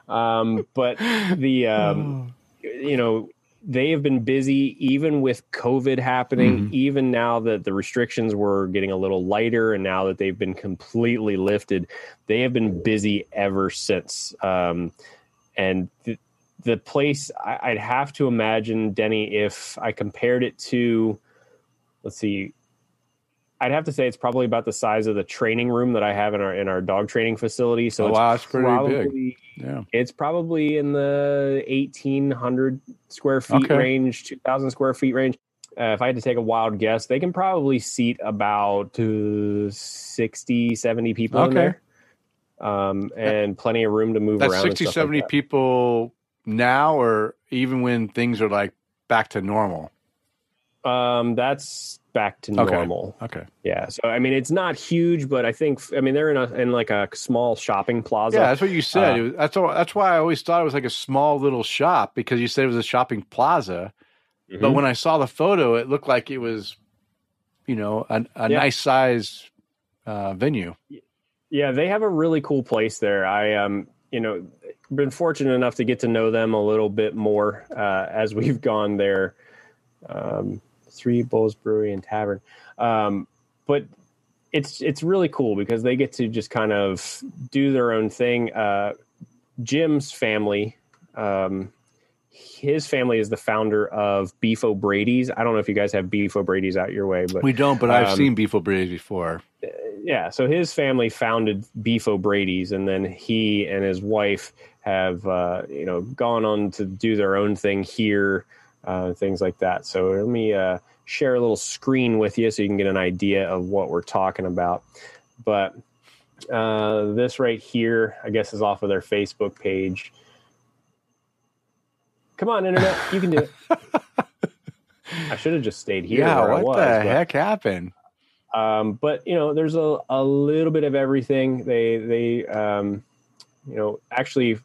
um, but the, um, you know, they have been busy even with COVID happening, even now that the restrictions were getting a little lighter and now that they've been completely lifted, they have been busy ever since. Um, and the, the place, I, I'd have to imagine, Denny, if I compared it to, let's see, I'd have to say it's probably about the size of the training room that I have in our in our dog training facility. So Oh, it's wow, pretty big. probably Yeah. it's probably in the eighteen hundred square feet Okay. range, two thousand square feet range. Uh, if I had to take a wild guess, they can probably seat about uh, 60, 70 people in there, um, and plenty of room to move That's around. 60, and 70 like that. people now, or even when things are like back to normal. Um, that's back to Okay. normal. Okay. Yeah. So I mean, it's not huge, but I think I mean they're in a in like a small shopping plaza. Yeah, that's what you said. Uh, was, that's all, that's why I always thought it was like a small little shop because you said it was a shopping plaza. But Mhm. when I saw the photo, it looked like it was, you know, a, a Yeah. nice size uh, venue. Yeah, they have a really cool place there. I um, you know, been fortunate enough to get to know them a little bit more uh, as we've gone there. Um, Three Bulls Brewery and Tavern, um, but it's it's really cool because they get to just kind of do their own thing. Uh, Jim's family, um, his family is the founder of Beef O'Brady's. I don't know if you guys have Beef O'Brady's out your way, but We don't, but I've Um, seen Beef O'Brady's before. yeah, so his family founded Beef O'Brady's, and then he and his wife have uh, you know gone on to do their own thing here, uh, things like that. So let me uh, share a little screen with you so you can get an idea of what we're talking about. But uh, this right here, I guess, is off of their Facebook page. Come on, internet, you can do it. I should have just stayed here. yeah, what was, the but- heck happened? um, but you know, there's a, a little bit of everything. They they um, you know actually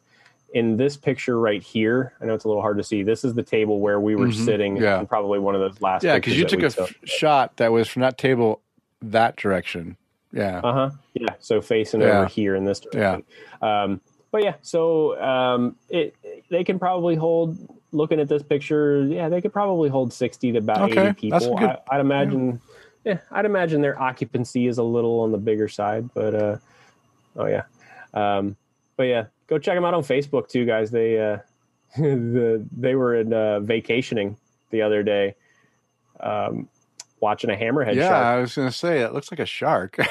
in this picture right here, I know it's a little hard to see. This is the table where we were Mhm, sitting. yeah. probably one of those last. Yeah, because you took a f- shot that was from that table that direction. Yeah. Uh huh. Yeah. So facing Yeah. over here in this direction. Um, but yeah, so um, it they can probably hold. Looking at this picture, yeah, they could probably hold sixty to about Okay, eighty people. good. I, I'd imagine. Yeah. I'd imagine their occupancy is a little on the bigger side, but uh, oh yeah, um, but yeah, go check them out on Facebook too, guys. They uh, the they were in uh, vacationing the other day, um, watching a hammerhead yeah, shark. I was going to say, it looks like a shark.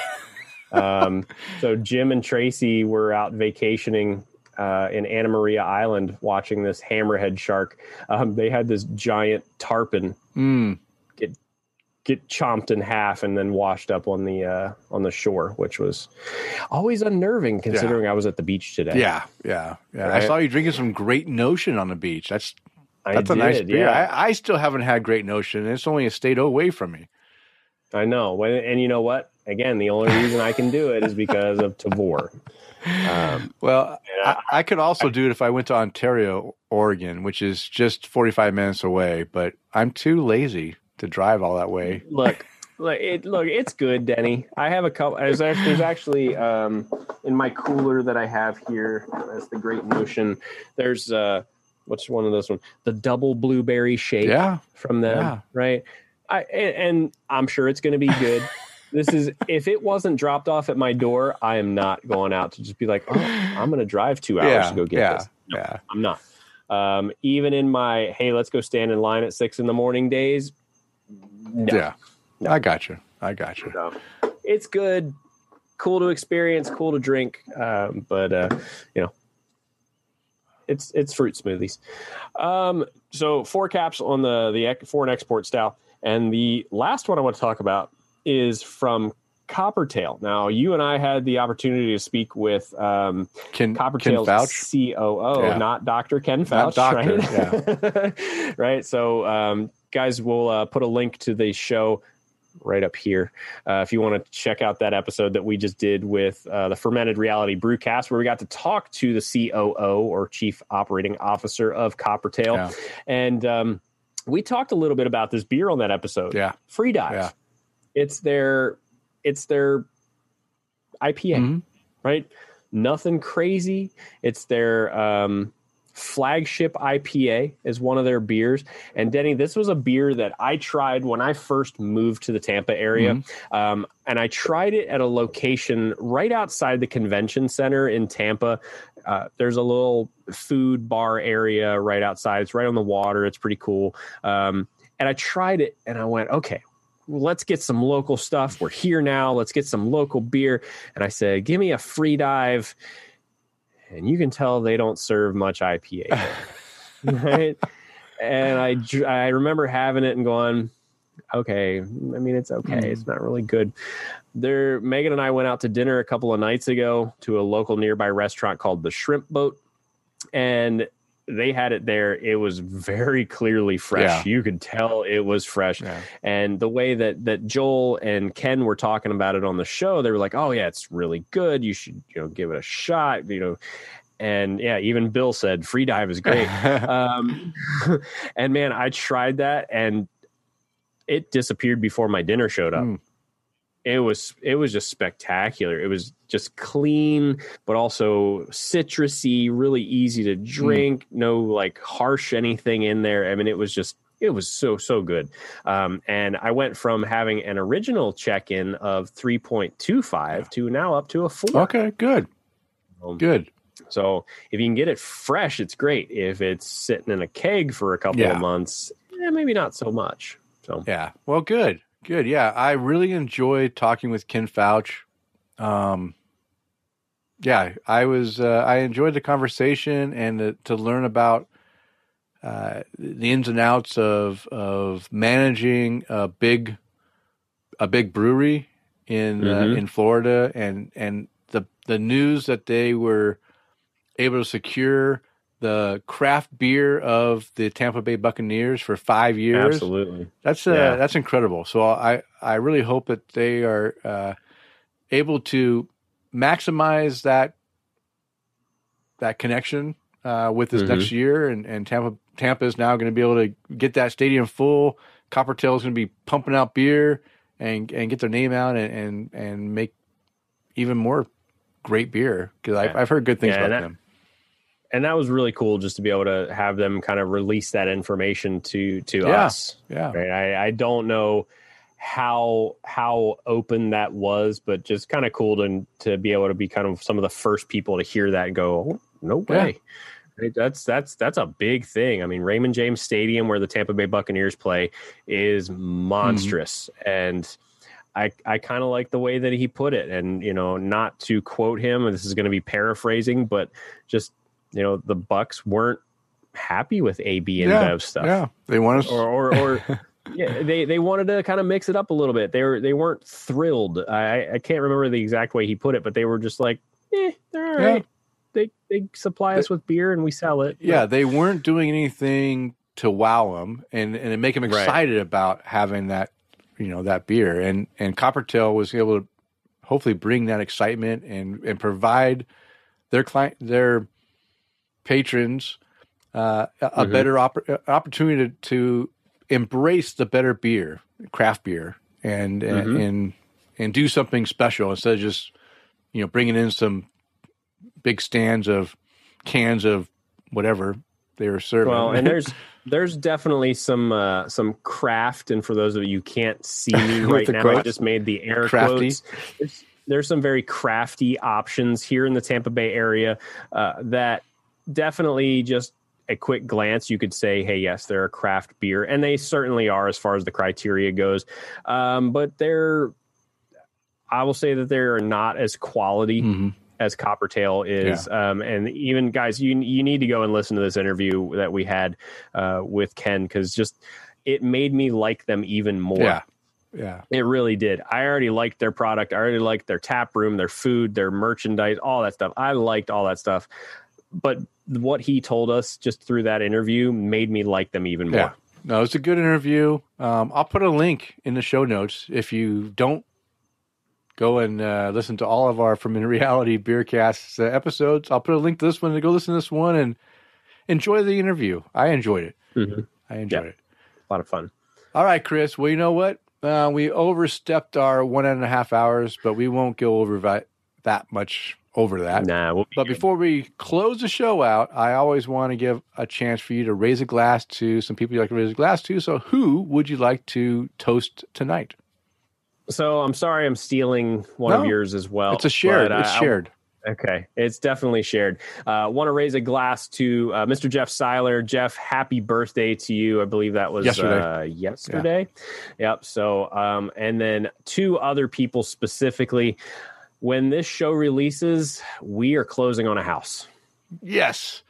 Um, so Jim and Tracy were out vacationing uh, in Anna Maria Island watching this hammerhead shark. Um, they had this giant tarpon mm, get chomped in half and then washed up on the uh, on the shore, which was always unnerving considering I was at the beach today. yeah, yeah, yeah. I saw you drinking some Great Notion on the beach. That's that's a did, nice beer. Yeah, I, I still haven't had Great Notion. and It's only a state away from me. I, know. And you know what? Again, the only reason I can do it is because of Tavour. Um, Well. I, I could also do it if I went to Ontario, Oregon, which is just 45 minutes away, but I'm too lazy to drive all that way. look look it look it's good denny i have a couple there's actually, there's actually um in my cooler that i have here that's the great notion there's uh what's one of those one the double blueberry shake Yeah. from them Yeah. right i and i'm sure it's going to be good this is if it wasn't dropped off at my door i am not going out to just be like oh i'm going to drive two hours Yeah. to go get yeah. this Yeah. I'm not. Um, even in my hey, let's go stand in line at six in the morning days. No. Yeah. I got you. I got you. So, it's good. cool to experience, cool to drink. Um, but uh, you know, it's it's fruit smoothies. Um, so four caps on the the foreign export style, and the last one I want to talk about is from Coppertail. Now, you and I had the opportunity to speak with um, Ken, Coppertail's Ken COO, Yeah. not Dr. Ken Fouch, doctor, right? right. So, um, guys, we'll uh, put a link to the show right up here uh, if you want to check out that episode that we just did with uh, the Fermented Reality Brewcast, where we got to talk to the COO or Chief Operating Officer of Coppertail, Yeah. and um, we talked a little bit about this beer on that episode. Yeah. Free Dive. Yeah. It's their it's their IPA, Mhm. right? Nothing crazy. It's their um, flagship IPA is one of their beers. And Denny, this was a beer that I tried when I first moved to the Tampa area. Um, and I tried it at a location right outside the convention center in Tampa. Uh, there's a little food bar area right outside. It's right on the water. It's pretty cool. Um, and I tried it and I went, okay, let's get some local stuff. We're here now. Let's get some local beer. And I said, give me a free dive. And you can tell they don't serve much IPA, right? And I, I remember having it and going, okay. I mean, it's okay. Hmm. It's not really good. There, Megan and I went out to dinner a couple of nights ago to a local nearby restaurant called the Shrimp Boat, and they had it there. It was very clearly fresh. Yeah. You could tell it was fresh. Yeah. And the way that that Joel and Ken were talking about it on the show, they were like, "Oh yeah, it's really good. You should you know give it a shot." You know, and yeah, even Bill said free dive is great. um, and man, I tried that and it disappeared before my dinner showed up. Mm. It was it was just spectacular. It was just clean, but also citrusy, really easy to drink. No like harsh anything in there. I mean, it was just it was so so good. Um, and I went from having an original check in of three point two five to now up to a four. okay, good, Um, good. so if you can get it fresh, it's great. If it's sitting in a keg for a couple Yeah. of months, eh, maybe not so much. So Yeah. Well, good. Good. Yeah. I really enjoyed talking with Ken Fouch. Um, yeah, I was, uh, I enjoyed the conversation and to, to learn about, uh, the ins and outs of, of managing a big, a big brewery in, uh, Mhm. in Florida and, and the, the news that they were able to secure the craft beer of the Tampa Bay Buccaneers for five years. absolutely, That's uh, Yeah. that's incredible. So I I really hope that they are uh, able to maximize that that connection uh, with this Mhm. next year, and and Tampa Tampa is now going to be able to get that stadium full. Coppertail is going to be pumping out beer and and get their name out and and, and make even more great beer because I've, I've heard good things Yeah, about that- them. And that was really cool just to be able to have them kind of release that information to to Yeah. us. Yeah, Right? I, I don't know how how open that was, but just kind of cool to to be able to be kind of some of the first people to hear that and go, oh, no Yeah. way. Right? That's that's that's a big thing. I mean, Raymond James Stadium, where the Tampa Bay Buccaneers play, is mm-hmm. monstrous, and I I kind of like the way that he put it. And you know, not to quote him, and this is going to be paraphrasing, but just you know, the Bucs weren't happy with AB and yeah, Bev stuff yeah. They want us. or or, or yeah, they they wanted to kind of mix it up a little bit. They were they weren't thrilled. I I can't remember the exact way he put it, but they were just like, eh, they're all Yeah. right. They they supply us with beer and we sell it. yeah, they weren't doing anything to wow them and and make them Right. excited about having that you know that beer and and Coppertail was able to hopefully bring that excitement and and provide their client their patrons uh, a, Mhm. better oppor- opportunity to, embrace the better beer craft beer and and, Mhm. and and do something special instead of just you know bringing in some big stands of cans of whatever they were serving. Well, and there's there's definitely some uh, some craft, and for those of you who can't see me right now, I just made the air Crafty. quotes. There's, there's some very crafty options here in the Tampa Bay area uh, that definitely just a quick glance you could say, hey, yes, they're a craft beer, and they certainly are as far as the criteria goes. Um, but they're I will say that they're not as quality Mhm. as Coppertail is. Um, and even guys, you you need to go and listen to this interview that we had uh, with Ken because just it made me like them even more. Yeah. Yeah. It really did. I already liked their product. I already liked their tap room, their food, their merchandise, all that stuff. I liked all that stuff. But what he told us just through that interview made me like them even more. Yeah. No, it's a good interview. Um, I'll put a link in the show notes if you don't go and uh, listen to all of our Fermented Reality Beercast uh, episodes. I'll put a link to this one to go listen to this one and enjoy the interview. I enjoyed it. Mhm. I enjoyed Yeah. it. A lot of fun. All right, Chris. Well, you know what? Uh, we overstepped our one and a half hours, but we won't go over that, that much over that. Nah, we'll be But good. before we close the show out, I always want to give a chance for you to raise a glass to some people you like to raise a glass to. So, who would you like to toast tonight? So I'm sorry I'm stealing one No, of yours as well. it's a shared. uh, It's I- shared. Okay, it's definitely shared. Uh, Want to raise a glass to uh, Mr. Jeff Seiler. Jeff, happy birthday to you! I believe that was Yesterday. Uh, yesterday. Yep. So, um, and then two other people specifically. When this show releases, we are closing on a house. Yes.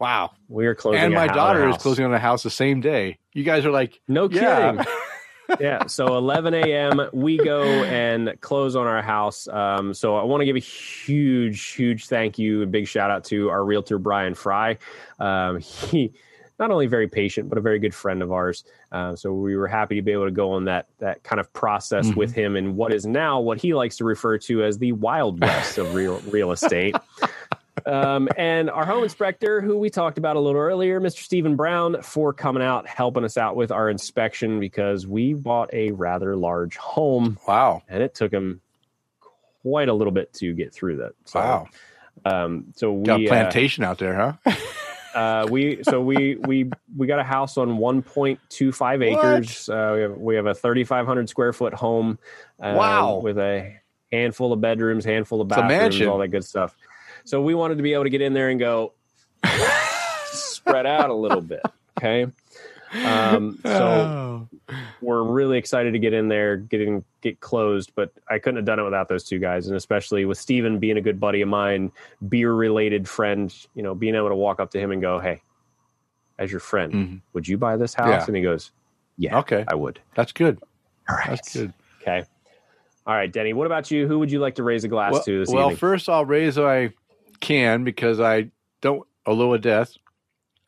Wow. We are closing. and my daughter is closing on a house the same day. You guys are like, No Yeah. kidding. yeah. So 11 a.m. we go and close on our house. Um, so I want to give a huge, huge thank you and big shout out to our realtor Brian Fry. Um, he not only very patient but a very good friend of ours. Uh, so we were happy to be able to go on that that kind of process Mhm. with him and what is now what he likes to refer to as the wild west of real real estate. Um, and our home inspector, who we talked about a little earlier, Mr. Stephen Brown, for coming out, helping us out with our inspection because we bought a rather large home wow. and it took him quite a little bit to get through that. So, Wow. Um, so we, Got a uh, plantation out there, huh? uh, we so we we we got a house on 1.25 acres. Uh, we have we have a 3,500 square foot home. uh, Wow. With a handful of bedrooms, handful of bathrooms, all that good stuff. So we wanted to be able to get in there and go spread out a little bit. Okay. Um, so Oh. we're really excited to get in there, getting get closed, but I couldn't have done it without those two guys, and especially with Steven being a good buddy of mine, beer related friend, you know, being able to walk up to him and go, Hey, as your friend, Mhm. would you buy this house? Yeah. And he goes, Yeah, Okay. I would. That's good. All right. That's good. Okay. All right, Denny, what about you? Who would you like to raise a glass Well, to this well, evening? first I'll raise I can because I don't a little death.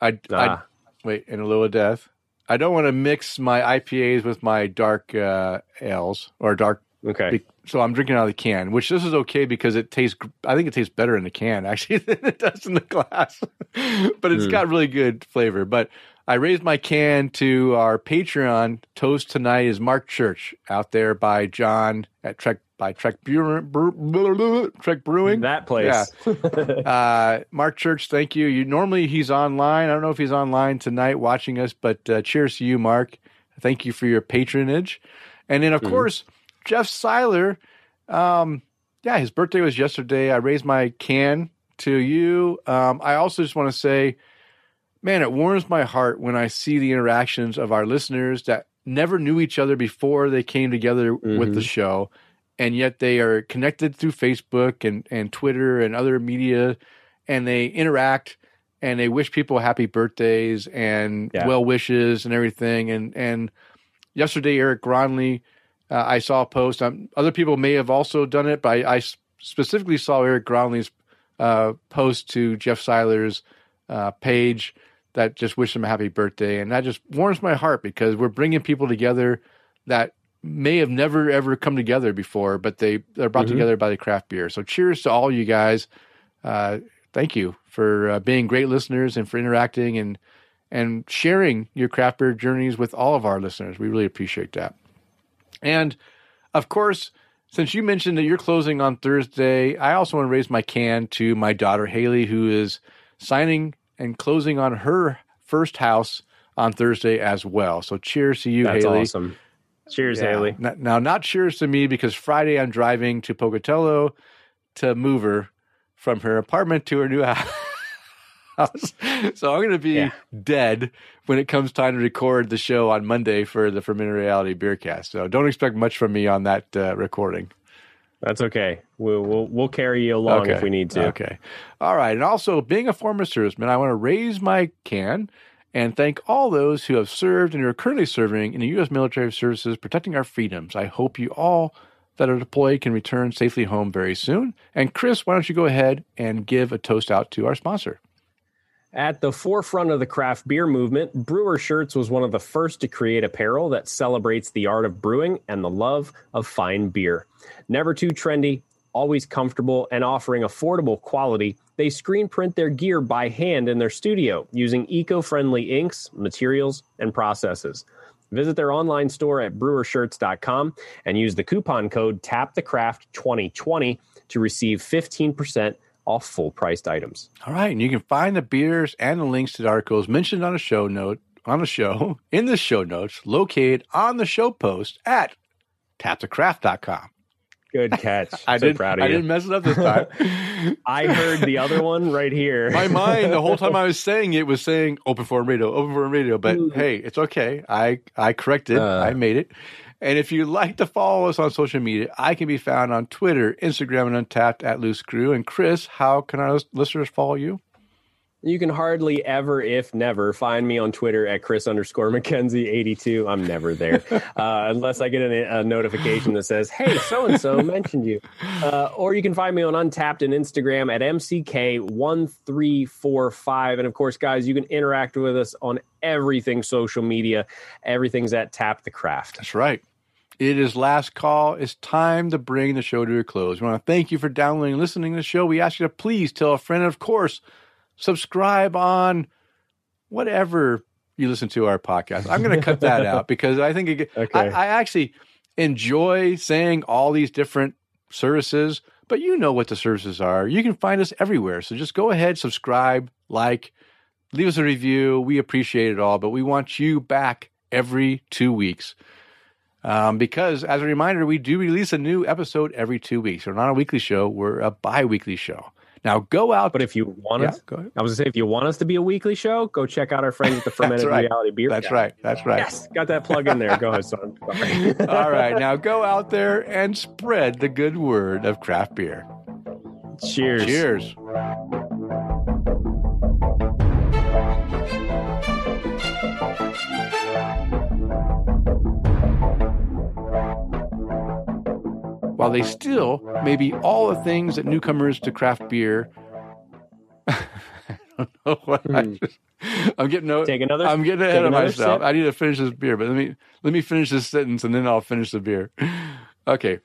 I, I wait in a little of death. I don't want to mix my IPAs with my dark uh, ales or dark. okay. So I'm drinking out of the can, which this is okay because it tastes. I think it tastes better in the can actually than it does in the glass. but it's Hmm. got really good flavor. But I raised my can to our Patreon. Toast tonight is Mark Church out there by John at Trek by Trek Brewing. Trek Brewing. That place. Uh, Mark Church, thank you. You normally he's online. I don't know if he's online tonight watching us, but uh, cheers to you, Mark. Thank you for your patronage. And then, of Mhm. course, Jeff Seiler. Um, yeah, his birthday was yesterday. I raised my can to you. Um, I also just want to say, man, it warms my heart when I see the interactions of our listeners that never knew each other before they came together with the Mhm. show. And yet they are connected through Facebook and, and Twitter and other media, and they interact and they wish people happy birthdays and Yeah. well wishes and everything. And and yesterday, Eric Gronley, uh, I saw a post. Um, other people may have also done it, but I specifically saw Eric Gronley's uh, post to Jeff Seiler's uh, page that just wished him a happy birthday, and that just warms my heart because we're bringing people together that may have never ever come together before, but they they're brought Mhm. together by the craft beer. So cheers to all you guys. Uh, thank you for uh, being great listeners and for interacting and and sharing your craft beer journeys with all of our listeners. We really appreciate that. And of course, since you mentioned that you're closing on Thursday, I also want to raise my can to my daughter Haley, who is signing and closing on her first house on Thursday as well. So cheers to you, That's Haley. awesome. Cheers, Yeah. Haley. N- Now, not cheers to me because Friday I'm driving to Pocatello to move her from her apartment to her new house. So I'm going to be Yeah. dead when it comes time to record the show on Monday for the Fermented Reality Beercast. So don't expect much from me on that uh, recording. That's okay. We'll, we'll, we'll carry you along okay. if we need to. Okay. All right. And also, being a former serviceman, I want to raise my can and thank all those who have served and are currently serving in the U.S. military services protecting our freedoms. I hope you all that are deployed can return safely home very soon. And Chris, why don't you go ahead and give a toast out to our sponsor? At the forefront of the craft beer movement, Brewer Shirts was one of the first to create apparel that celebrates the art of brewing and the love of fine beer. Never too trendy, always comfortable, and offering affordable quality, they screen print their gear by hand in their studio using eco friendly inks, materials, and processes. Visit their online store at brewershirts.com and use the coupon code TAPTHECRAFT2020 to receive 15% off full priced items. All right. And you can find the beers and the links to the articles mentioned on a show note on the show in the show notes located on the show post at tapthecraft.com. Good catch. I so did, proud of I you. didn't mess it up this time. I heard the other one right here. My mind, the whole time I was saying it, was saying open forum radio, open forum radio. But Ooh. hey, it's okay. I, I corrected. Uh. I made it. And if you'd like to follow us on social media, I can be found on Twitter, Instagram, and Untappd at Loose Crew. And Chris, how can our listeners follow you? You can hardly ever, if never, find me on Twitter at Chris underscore McKenzie 82. I'm never there uh, unless I get a, a notification that says, hey, so and so mentioned you. Uh, or you can find me on Untappd and Instagram at MCK1345. And of course, guys, you can interact with us on everything social media. Everything's at Tap the Craft. That's right. It is last call. It's time to bring the show to a close. We want to thank you for downloading and listening to the show. We ask you to please tell a friend, of course, subscribe on whatever you listen to our podcast. I'm going to cut that out because I think it, Okay. I, I actually enjoy saying all these different services, but you know what the services are. You can find us everywhere. So just go ahead, subscribe, like, leave us a review. We appreciate it all, but we want you back every two weeks. Um, because as a reminder, we do release a new episode every two weeks. We're not a weekly show, we're a bi weekly show. Now go out. But if you want Yeah, us. I was going to say, if you want us to be a weekly show, go check out our friends at the Fermented right. Reality Beer. That's Guy. right. That's right. Yes, got that plug in there. Go ahead, son. All right. Now go out there and spread the good word of craft beer. Cheers. Cheers. While they still may be all the things that newcomers to craft beer. I don't know what I Hmm. just, I'm getting no, Take another. I'm getting ahead of myself. sip. I need to finish this beer, but let me let me finish this sentence and then I'll finish the beer. Okay.